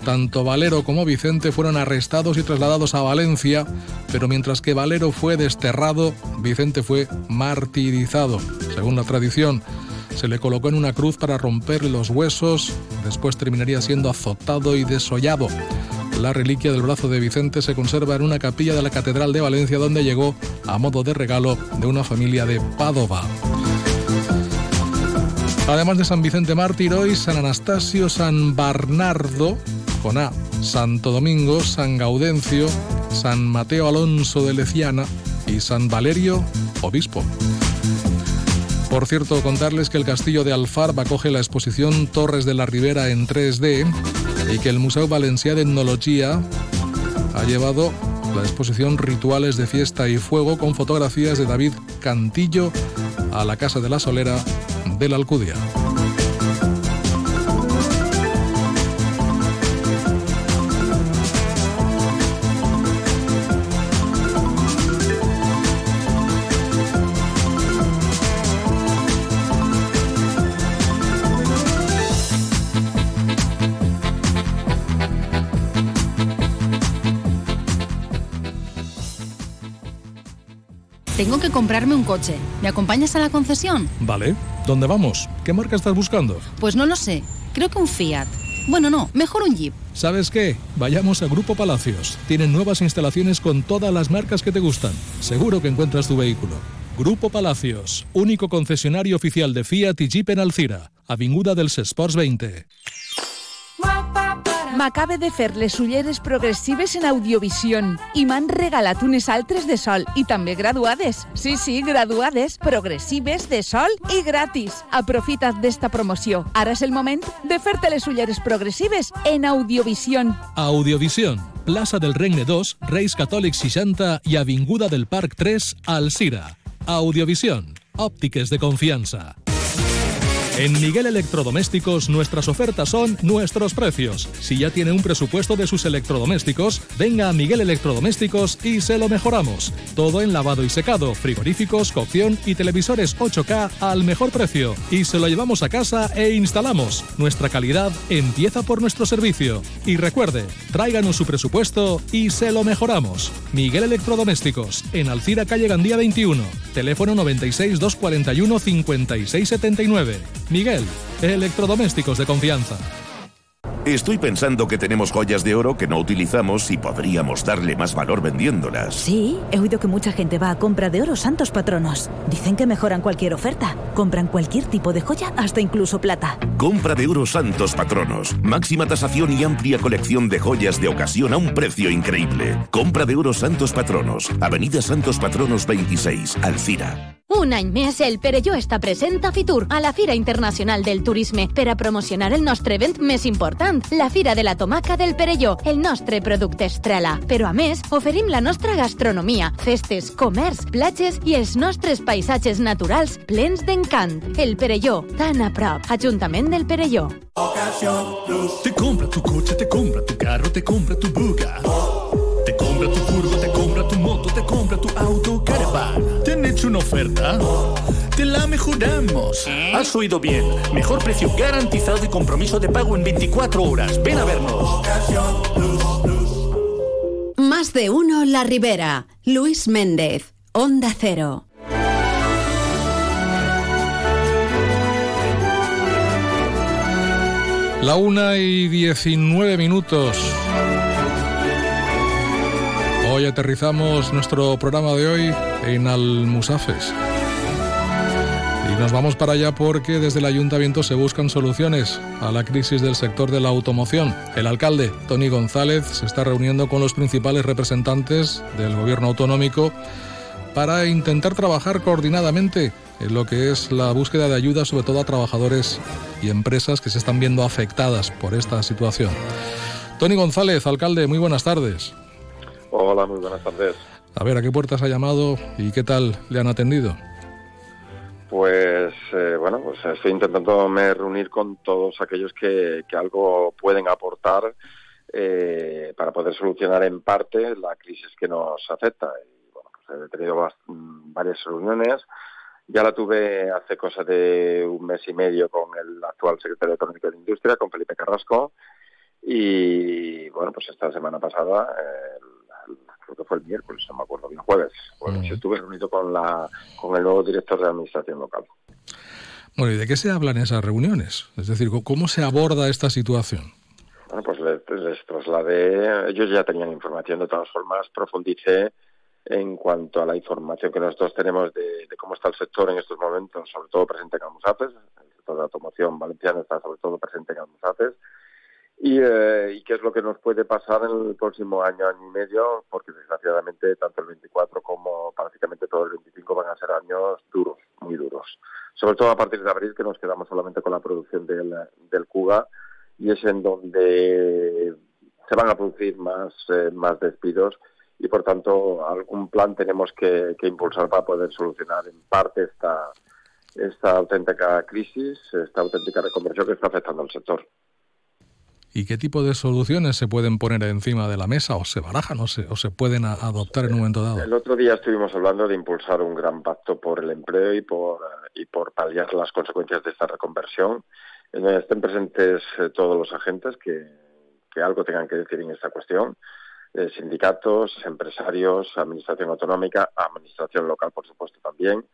[SPEAKER 2] Tanto Valero como Vicente fueron arrestados y trasladados a Valencia, pero mientras que Valero fue desterrado, Vicente fue martirizado, según la tradición. Se le colocó en una cruz para romper los huesos, después terminaría siendo azotado y desollado. La reliquia del brazo de Vicente se conserva en una capilla de la Catedral de Valencia donde llegó a modo de regalo de una familia de Padova. Además de San Vicente Mártir, hoy San Anastasio, San Bernardo, con A, Santo Domingo, San Gaudencio, San Mateo Alonso de Leciana y San Valerio, obispo. Por cierto, contarles que el castillo de Alfarb acoge la exposición Torres de la Ribera en 3D y que el Museo Valencià d'Etnologia ha llevado la exposición Rituales de Fiesta y Fuego con fotografías de David Cantillo a la Casa de la Solera de la Alcudia.
[SPEAKER 8] Tengo que comprarme un coche. ¿Me acompañas a la concesión?
[SPEAKER 2] Vale, ¿dónde vamos? ¿Qué marca estás buscando?
[SPEAKER 8] Pues no lo sé. Creo que un Fiat. Bueno, no, mejor un Jeep.
[SPEAKER 2] ¿Sabes qué? Vayamos a Grupo Palacios. Tienen nuevas instalaciones con todas las marcas que te gustan. Seguro que encuentras tu vehículo. Grupo Palacios, único concesionario oficial de Fiat y Jeep en Alcira, Avinguda dels Esports 20.
[SPEAKER 24] M'acabe de fer les ulleres progressives en Audiovision i m'han regalat unes altres de sol i també graduades. Sí, sí, graduades, progressives, de sol i gratis. Aprofita't d'esta promoció. Ara és el moment de fer-te les ulleres progressives en Audiovision.
[SPEAKER 2] Audiovisión, Plaça del Regne 2, Reis Catòlics 60 y Avinguda del Parc 3, Alcira. Audiovisión, óptiques de confianza. En Miguel Electrodomésticos nuestras ofertas son nuestros precios. Si ya tiene un presupuesto de sus electrodomésticos, venga a Miguel Electrodomésticos y se lo mejoramos. Todo en lavado y secado, frigoríficos, cocción y televisores 8K al mejor precio. Y se lo llevamos a casa e instalamos. Nuestra calidad empieza por nuestro servicio. Y recuerde, tráiganos su presupuesto y se lo mejoramos. Miguel Electrodomésticos, en Alcira Calle Gandía 21, teléfono 96 241 5679. Miguel, electrodomésticos de confianza.
[SPEAKER 25] Estoy pensando que tenemos joyas de oro que no utilizamos y podríamos darle más valor vendiéndolas.
[SPEAKER 26] Sí, he oído que mucha gente va a compra de oro santos patronos. Dicen que mejoran cualquier oferta. Compran cualquier tipo de joya, hasta incluso plata.
[SPEAKER 25] Compra de oro santos patronos. Máxima tasación y amplia colección de joyas de ocasión a un precio increíble. Compra de oro santos patronos. Avenida Santos Patronos 26, Alcira.
[SPEAKER 27] Un any més, el Perelló està present a Fitur, a la Fira Internacional del Turisme, per a promocionar el nostre event més important, la Fira de la Tomaca del Perelló, el nostre producte estrella. Però a més, oferim la nostra gastronomia, festes, comerç, platges i els nostres paisatges naturals plens d'encant. El Perelló, tan a prop. Ajuntament del Perelló.
[SPEAKER 3] Te compra tu coche, te compra tu carro, te compra tu buga. Te compra tu furgo, te compra tu moto, te compra tu auto caravan. ¿Te han hecho una oferta?
[SPEAKER 28] Te la mejoramos. Has oído bien. Mejor precio garantizado y compromiso de pago en 24 horas. Ven a vernos.
[SPEAKER 1] Más de uno La Ribera. Luis Méndez. Onda Cero.
[SPEAKER 2] La una y 19 minutos. Hoy aterrizamos nuestro programa de hoy en Almusafes. Nos vamos para allá porque desde el ayuntamiento se buscan soluciones a la crisis del sector de la automoción. El alcalde, Tony González, se está reuniendo con los principales representantes del gobierno autonómico para intentar trabajar coordinadamente en lo que es la búsqueda de ayuda, sobre todo a trabajadores y empresas que se están viendo afectadas por esta situación. Tony González, alcalde, muy buenas tardes.
[SPEAKER 29] Hola, muy buenas tardes.
[SPEAKER 2] A ver, ¿a qué puertas ha llamado y qué tal le han atendido?
[SPEAKER 29] Pues eh, bueno, pues estoy intentando me reunir con todos aquellos que, que algo pueden aportar eh, para poder solucionar en parte la crisis que nos afecta. Y bueno, pues he tenido bast- varias reuniones. Ya la tuve hace cosa de un mes y medio con el actual secretario económico de Industria, con Felipe Carrasco. Y bueno, pues esta semana pasada, eh, creo que fue el miércoles, no me acuerdo bien, jueves, pues estuve reunido con, la, con el nuevo director de Administración Local.
[SPEAKER 2] Bueno, ¿y de qué se habla en esas reuniones? Es decir, ¿cómo se aborda esta situación?
[SPEAKER 29] Bueno, pues les, les trasladé, ellos ya tenían información, de todas formas profundicé en cuanto a la información que nosotros tenemos de, de cómo está el sector en estos momentos, sobre todo presente en Almusafes, el sector de la automoción valenciana está sobre todo presente en Almusafes, y, eh, y qué es lo que nos puede pasar en el próximo año, año y medio, porque desgraciadamente tanto el 24 como prácticamente todo el 25 van a ser años duros, muy duros. Sobre todo a partir de abril, que nos quedamos solamente con la producción del, del Cuga, y es en donde se van a producir más, eh, más despidos y por tanto algún plan tenemos que, impulsar para poder solucionar en parte esta, esta auténtica crisis, esta auténtica reconversión que está afectando al sector.
[SPEAKER 2] ¿Y qué tipo de soluciones se pueden poner encima de la mesa o se barajan o se, pueden adoptar en un momento dado?
[SPEAKER 29] El otro día estuvimos hablando de impulsar un gran pacto por el empleo y por, y por paliar las consecuencias de esta reconversión, en donde estén presentes eh, todos los agentes que, que algo tengan que decir en esta cuestión, eh, sindicatos, empresarios, administración autonómica, administración local, por supuesto, también,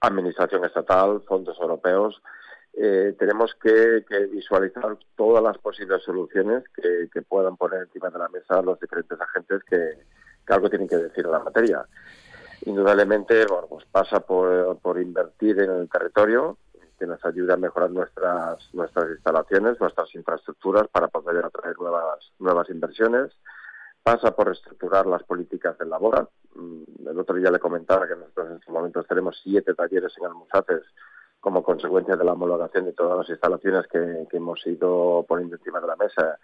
[SPEAKER 29] administración estatal, fondos europeos. Eh, tenemos que, visualizar todas las posibles soluciones que, puedan poner encima de la mesa los diferentes agentes que, algo tienen que decir en la materia. Indudablemente, bueno, pues pasa por, invertir en el territorio, que nos ayude a mejorar nuestras nuestras instalaciones, nuestras infraestructuras para poder atraer nuevas inversiones. Pasa por reestructurar las políticas de labor. Mm, El otro día le comentaba que nosotros en estos momentos tenemos siete talleres en Almusaces como consecuencia de la homologación de todas las instalaciones que, que hemos ido poniendo encima de la mesa.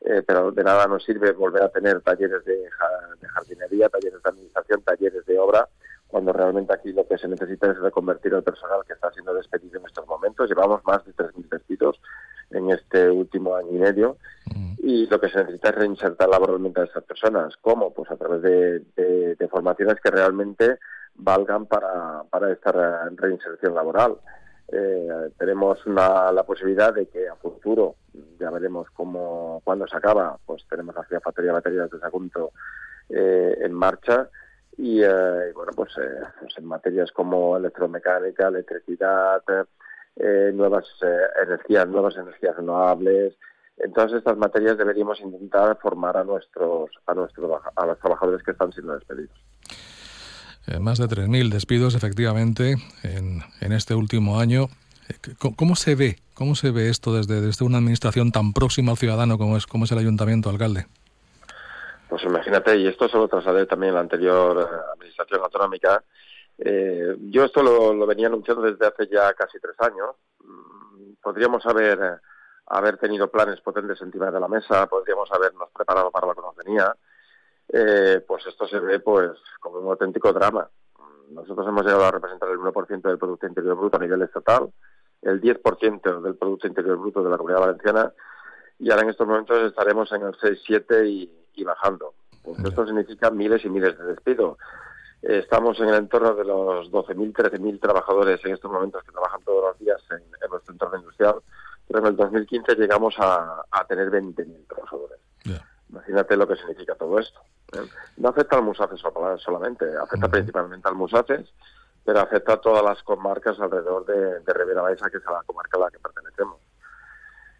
[SPEAKER 29] Eh, pero de nada nos sirve volver a tener talleres de, ja- de jardinería, talleres de administración, talleres de obra, cuando realmente aquí lo que se necesita es reconvertir el personal que está siendo despedido en estos momentos. Llevamos más de 3.000 despidos en este último año y medio y lo que se necesita es reinsertar laboralmente a estas personas. ¿Cómo? Pues a través de, de- de formaciones que realmente valgan para, para esta re- reinserción laboral. Eh, tenemos una- la posibilidad de que a futuro, ya veremos cómo, cuándo se acaba, pues tenemos la gigafactoría de baterías de Sagunto eh, en marcha y, eh, bueno, pues, eh, pues en materias como electromecánica, electricidad, eh, nuevas eh, energías, nuevas energías renovables, en todas estas materias deberíamos intentar formar a nuestros a nuestros a los trabajadores que están siendo despedidos.
[SPEAKER 2] Eh, más de 3.000 despidos, efectivamente, en, en este último año. Eh, ¿Cómo se ve? ¿Cómo se ve esto desde, desde una administración tan próxima al ciudadano como es, como es el ayuntamiento, alcalde?
[SPEAKER 29] Pues imagínate, y esto se lo trasladé también a la anterior eh, administración autonómica. eh, yo esto lo, lo venía anunciando desde hace ya casi tres años. Mm, Podríamos haber, haber tenido planes potentes encima de la mesa, podríamos habernos preparado para lo que nos venía. Eh, pues esto se ve pues como un auténtico drama. Nosotros hemos llegado a representar el 1% del Producto Interior Bruto a nivel estatal, el 10% del Producto Interior Bruto de la Comunidad Valenciana y ahora en estos momentos estaremos en el 6-7 y, y bajando. Pues esto significa miles y miles de despidos. Eh, Estamos en el entorno de los 12.000, 13.000 trabajadores en estos momentos que trabajan todos los días en, en nuestro entorno industrial, pero en el 2015 llegamos a, a tener 20.000 trabajadores. Imagínate lo que significa todo esto. No afecta al Musafes sola- solamente, afecta principalmente al Musafes, pero afecta a todas las comarcas alrededor de, de Ribera Baixa, que es a la comarca a la que pertenecemos.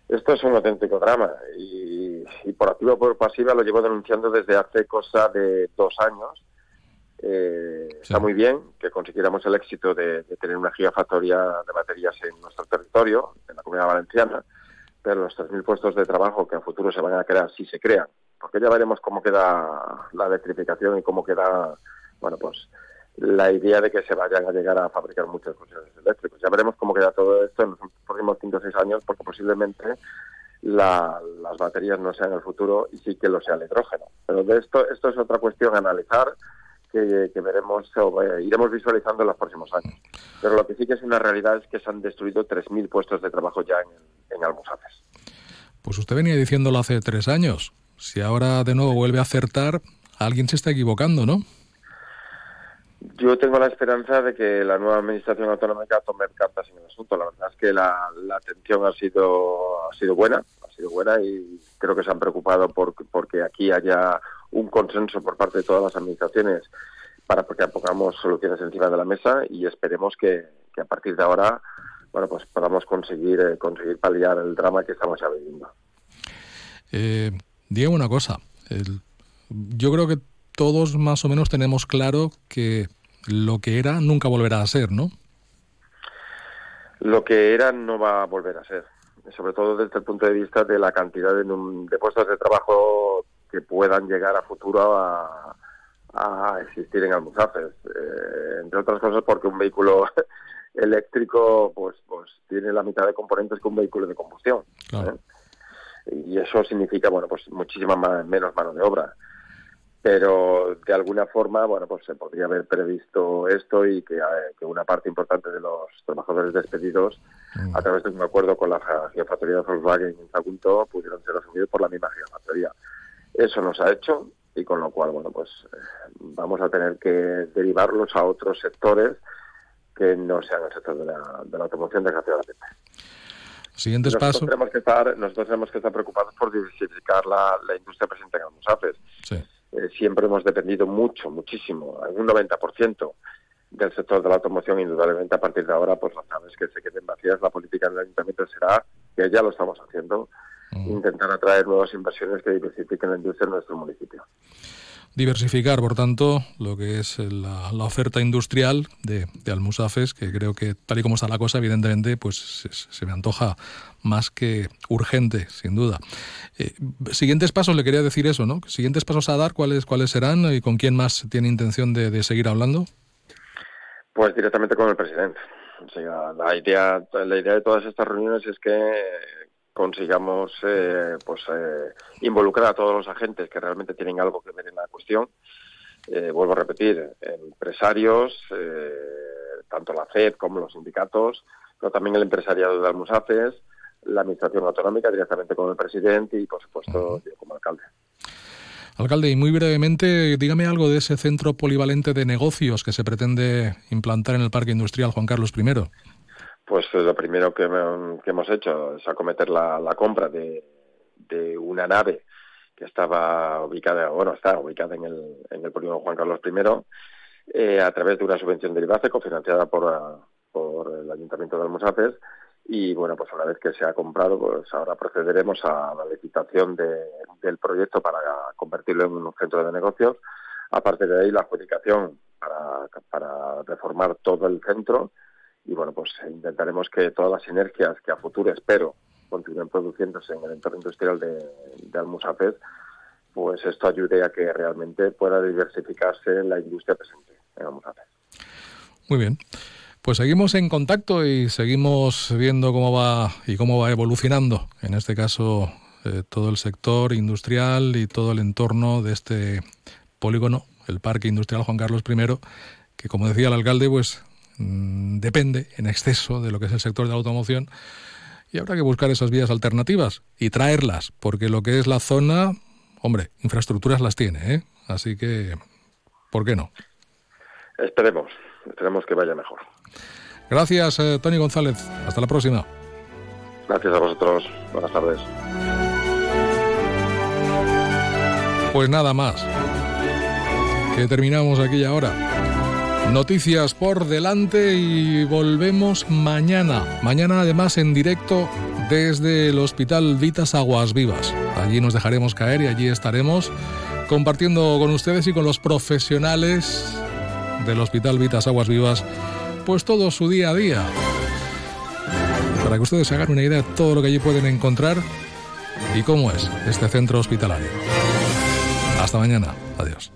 [SPEAKER 29] Esto es un auténtico drama y, y por activa o por pasiva lo llevo denunciando desde hace cosa de dos años. Eh, Está muy bien que consiguiéramos el éxito de, de tener una gigafactoría de baterías en nuestro territorio, en la comunidad valenciana, pero los 3.000 puestos de trabajo que a futuro se van a crear, si se crean, porque ya veremos cómo queda la electrificación y cómo queda, bueno, pues la idea de que se vayan a llegar a fabricar muchos coches eléctricos. Ya veremos cómo queda todo esto en los próximos 5 o 6 años, porque posiblemente la- las baterías no sean el futuro y sí que lo sea el hidrógeno. Pero de esto, esto es otra cuestión a analizar que, que veremos o eh, iremos visualizando en los próximos años. Pero lo que sí que es una realidad es que se han destruido 3.000 puestos de trabajo ya en, en Almusafes.
[SPEAKER 2] Pues usted venía diciéndolo hace tres años. Si ahora de nuevo vuelve a acertar, alguien se está equivocando, ¿no?
[SPEAKER 29] Yo tengo la esperanza de que la nueva administración autonómica tome cartas en el asunto. La verdad es que la, la atención ha sido ha sido buena, ha sido buena y creo que se han preocupado por porque aquí haya un consenso por parte de todas las administraciones para que pongamos soluciones encima de la mesa y esperemos que, que a partir de ahora bueno pues podamos conseguir eh, conseguir paliar el drama que estamos ya viviendo.
[SPEAKER 2] Eh, Diego, una cosa. El- yo creo que todos más o menos tenemos claro que lo que era nunca volverá a ser, ¿no?
[SPEAKER 29] Lo que era no va a volver a ser, sobre todo desde el punto de vista de la cantidad de puestos de trabajo que puedan llegar a futuro a, a existir en Almusafes. Eh, entre otras cosas porque un vehículo eléctrico pues, pues tiene la mitad de componentes que un vehículo de combustión. ¿eh? Y eso significa bueno pues muchísima ma- menos mano de obra pero de alguna forma, bueno, pues se podría haber previsto esto y que, eh, que una parte importante de los trabajadores despedidos, a través de un acuerdo con la gigafactoría de Volkswagen en Sagunto, pudieron ser asumidos por la misma gigafactoría. Eso nos ha hecho y con lo cual, bueno, pues eh, vamos a tener que derivarlos a otros sectores que no sean el sector de la, de la automoción, desgraciadamente.
[SPEAKER 2] Siguientes
[SPEAKER 29] nosotros
[SPEAKER 2] pasos.
[SPEAKER 29] Tenemos que estar, nosotros tenemos que estar preocupados por diversificar la, la industria presente en Almusafes. Eh, siempre hemos dependido mucho, muchísimo, un 90% del sector de la automoción. Indudablemente, a partir de ahora, pues las naves que se queden vacías, la política del ayuntamiento será, que ya lo estamos haciendo, intentar atraer nuevas inversiones que diversifiquen la industria en nuestro municipio.
[SPEAKER 2] Diversificar, por tanto, lo que es la, la oferta industrial de, de Almusafes, que creo que tal y como está la cosa, evidentemente, pues se, se me antoja más que urgente, sin duda. Eh, siguientes pasos, le quería decir eso, ¿no? Siguientes pasos a dar, ¿cuáles, cuáles serán y con quién más tiene intención de, de seguir hablando?
[SPEAKER 29] Pues directamente con el presidente. O sea, la idea, la idea de todas estas reuniones es que consigamos eh, pues eh, involucrar a todos los agentes que realmente tienen algo que ver en la cuestión. Eh, vuelvo a repetir, empresarios, eh, tanto la FED como los sindicatos, pero también el empresariado de Almusafes, la administración autonómica directamente con el presidente y, por supuesto, yo como alcalde.
[SPEAKER 2] Alcalde, y muy brevemente, dígame algo de ese centro polivalente de negocios que se pretende implantar en el Parque Industrial Juan Carlos I.
[SPEAKER 29] Pues lo primero que, hemos hecho es acometer la, compra de, una nave que estaba ubicada, bueno, está ubicada en el, en el polígono Juan Carlos I, eh, a través de una subvención del IBACE cofinanciada por, ah, el Ayuntamiento de Almusafes. Y bueno, pues una vez que se ha comprado, pues ahora procederemos a la licitación de- del proyecto para convertirlo en un centro de negocios. Aparte de ahí, la adjudicación para reformar todo el centro y bueno, pues intentaremos que todas las sinergias que a futuro espero continúen produciéndose en el entorno industrial de, de pues esto ayude a que realmente pueda diversificarse la industria presente en Almusafes.
[SPEAKER 2] Muy bien. Pues seguimos en contacto y seguimos viendo cómo va y cómo va evolucionando, en este caso, eh, todo el sector industrial y todo el entorno de este polígono, el Parque Industrial Juan Carlos I, que como decía el alcalde, pues mm, depende en exceso de lo que es el sector de la automoción y habrá que buscar esas vías alternativas y traerlas, porque lo que es la zona, hombre, infraestructuras las tiene, ¿eh? Así que, ¿por qué no?
[SPEAKER 29] Esperemos, esperemos que vaya mejor.
[SPEAKER 2] Gracias, eh, Tony González. Hasta la próxima.
[SPEAKER 29] Gracias a vosotros. Buenas tardes.
[SPEAKER 2] Pues nada más. Que terminamos aquí y ahora. Noticias por delante y volvemos mañana. Mañana además en directo desde el Hospital Vitas Aguas Vivas. Allí nos dejaremos caer y allí estaremos compartiendo con ustedes y con los profesionales del Hospital Vitas Aguas Vivas pues todo su día a día. Para que ustedes se hagan una idea de todo lo que allí pueden encontrar y cómo es este centro hospitalario. Hasta mañana. Adiós.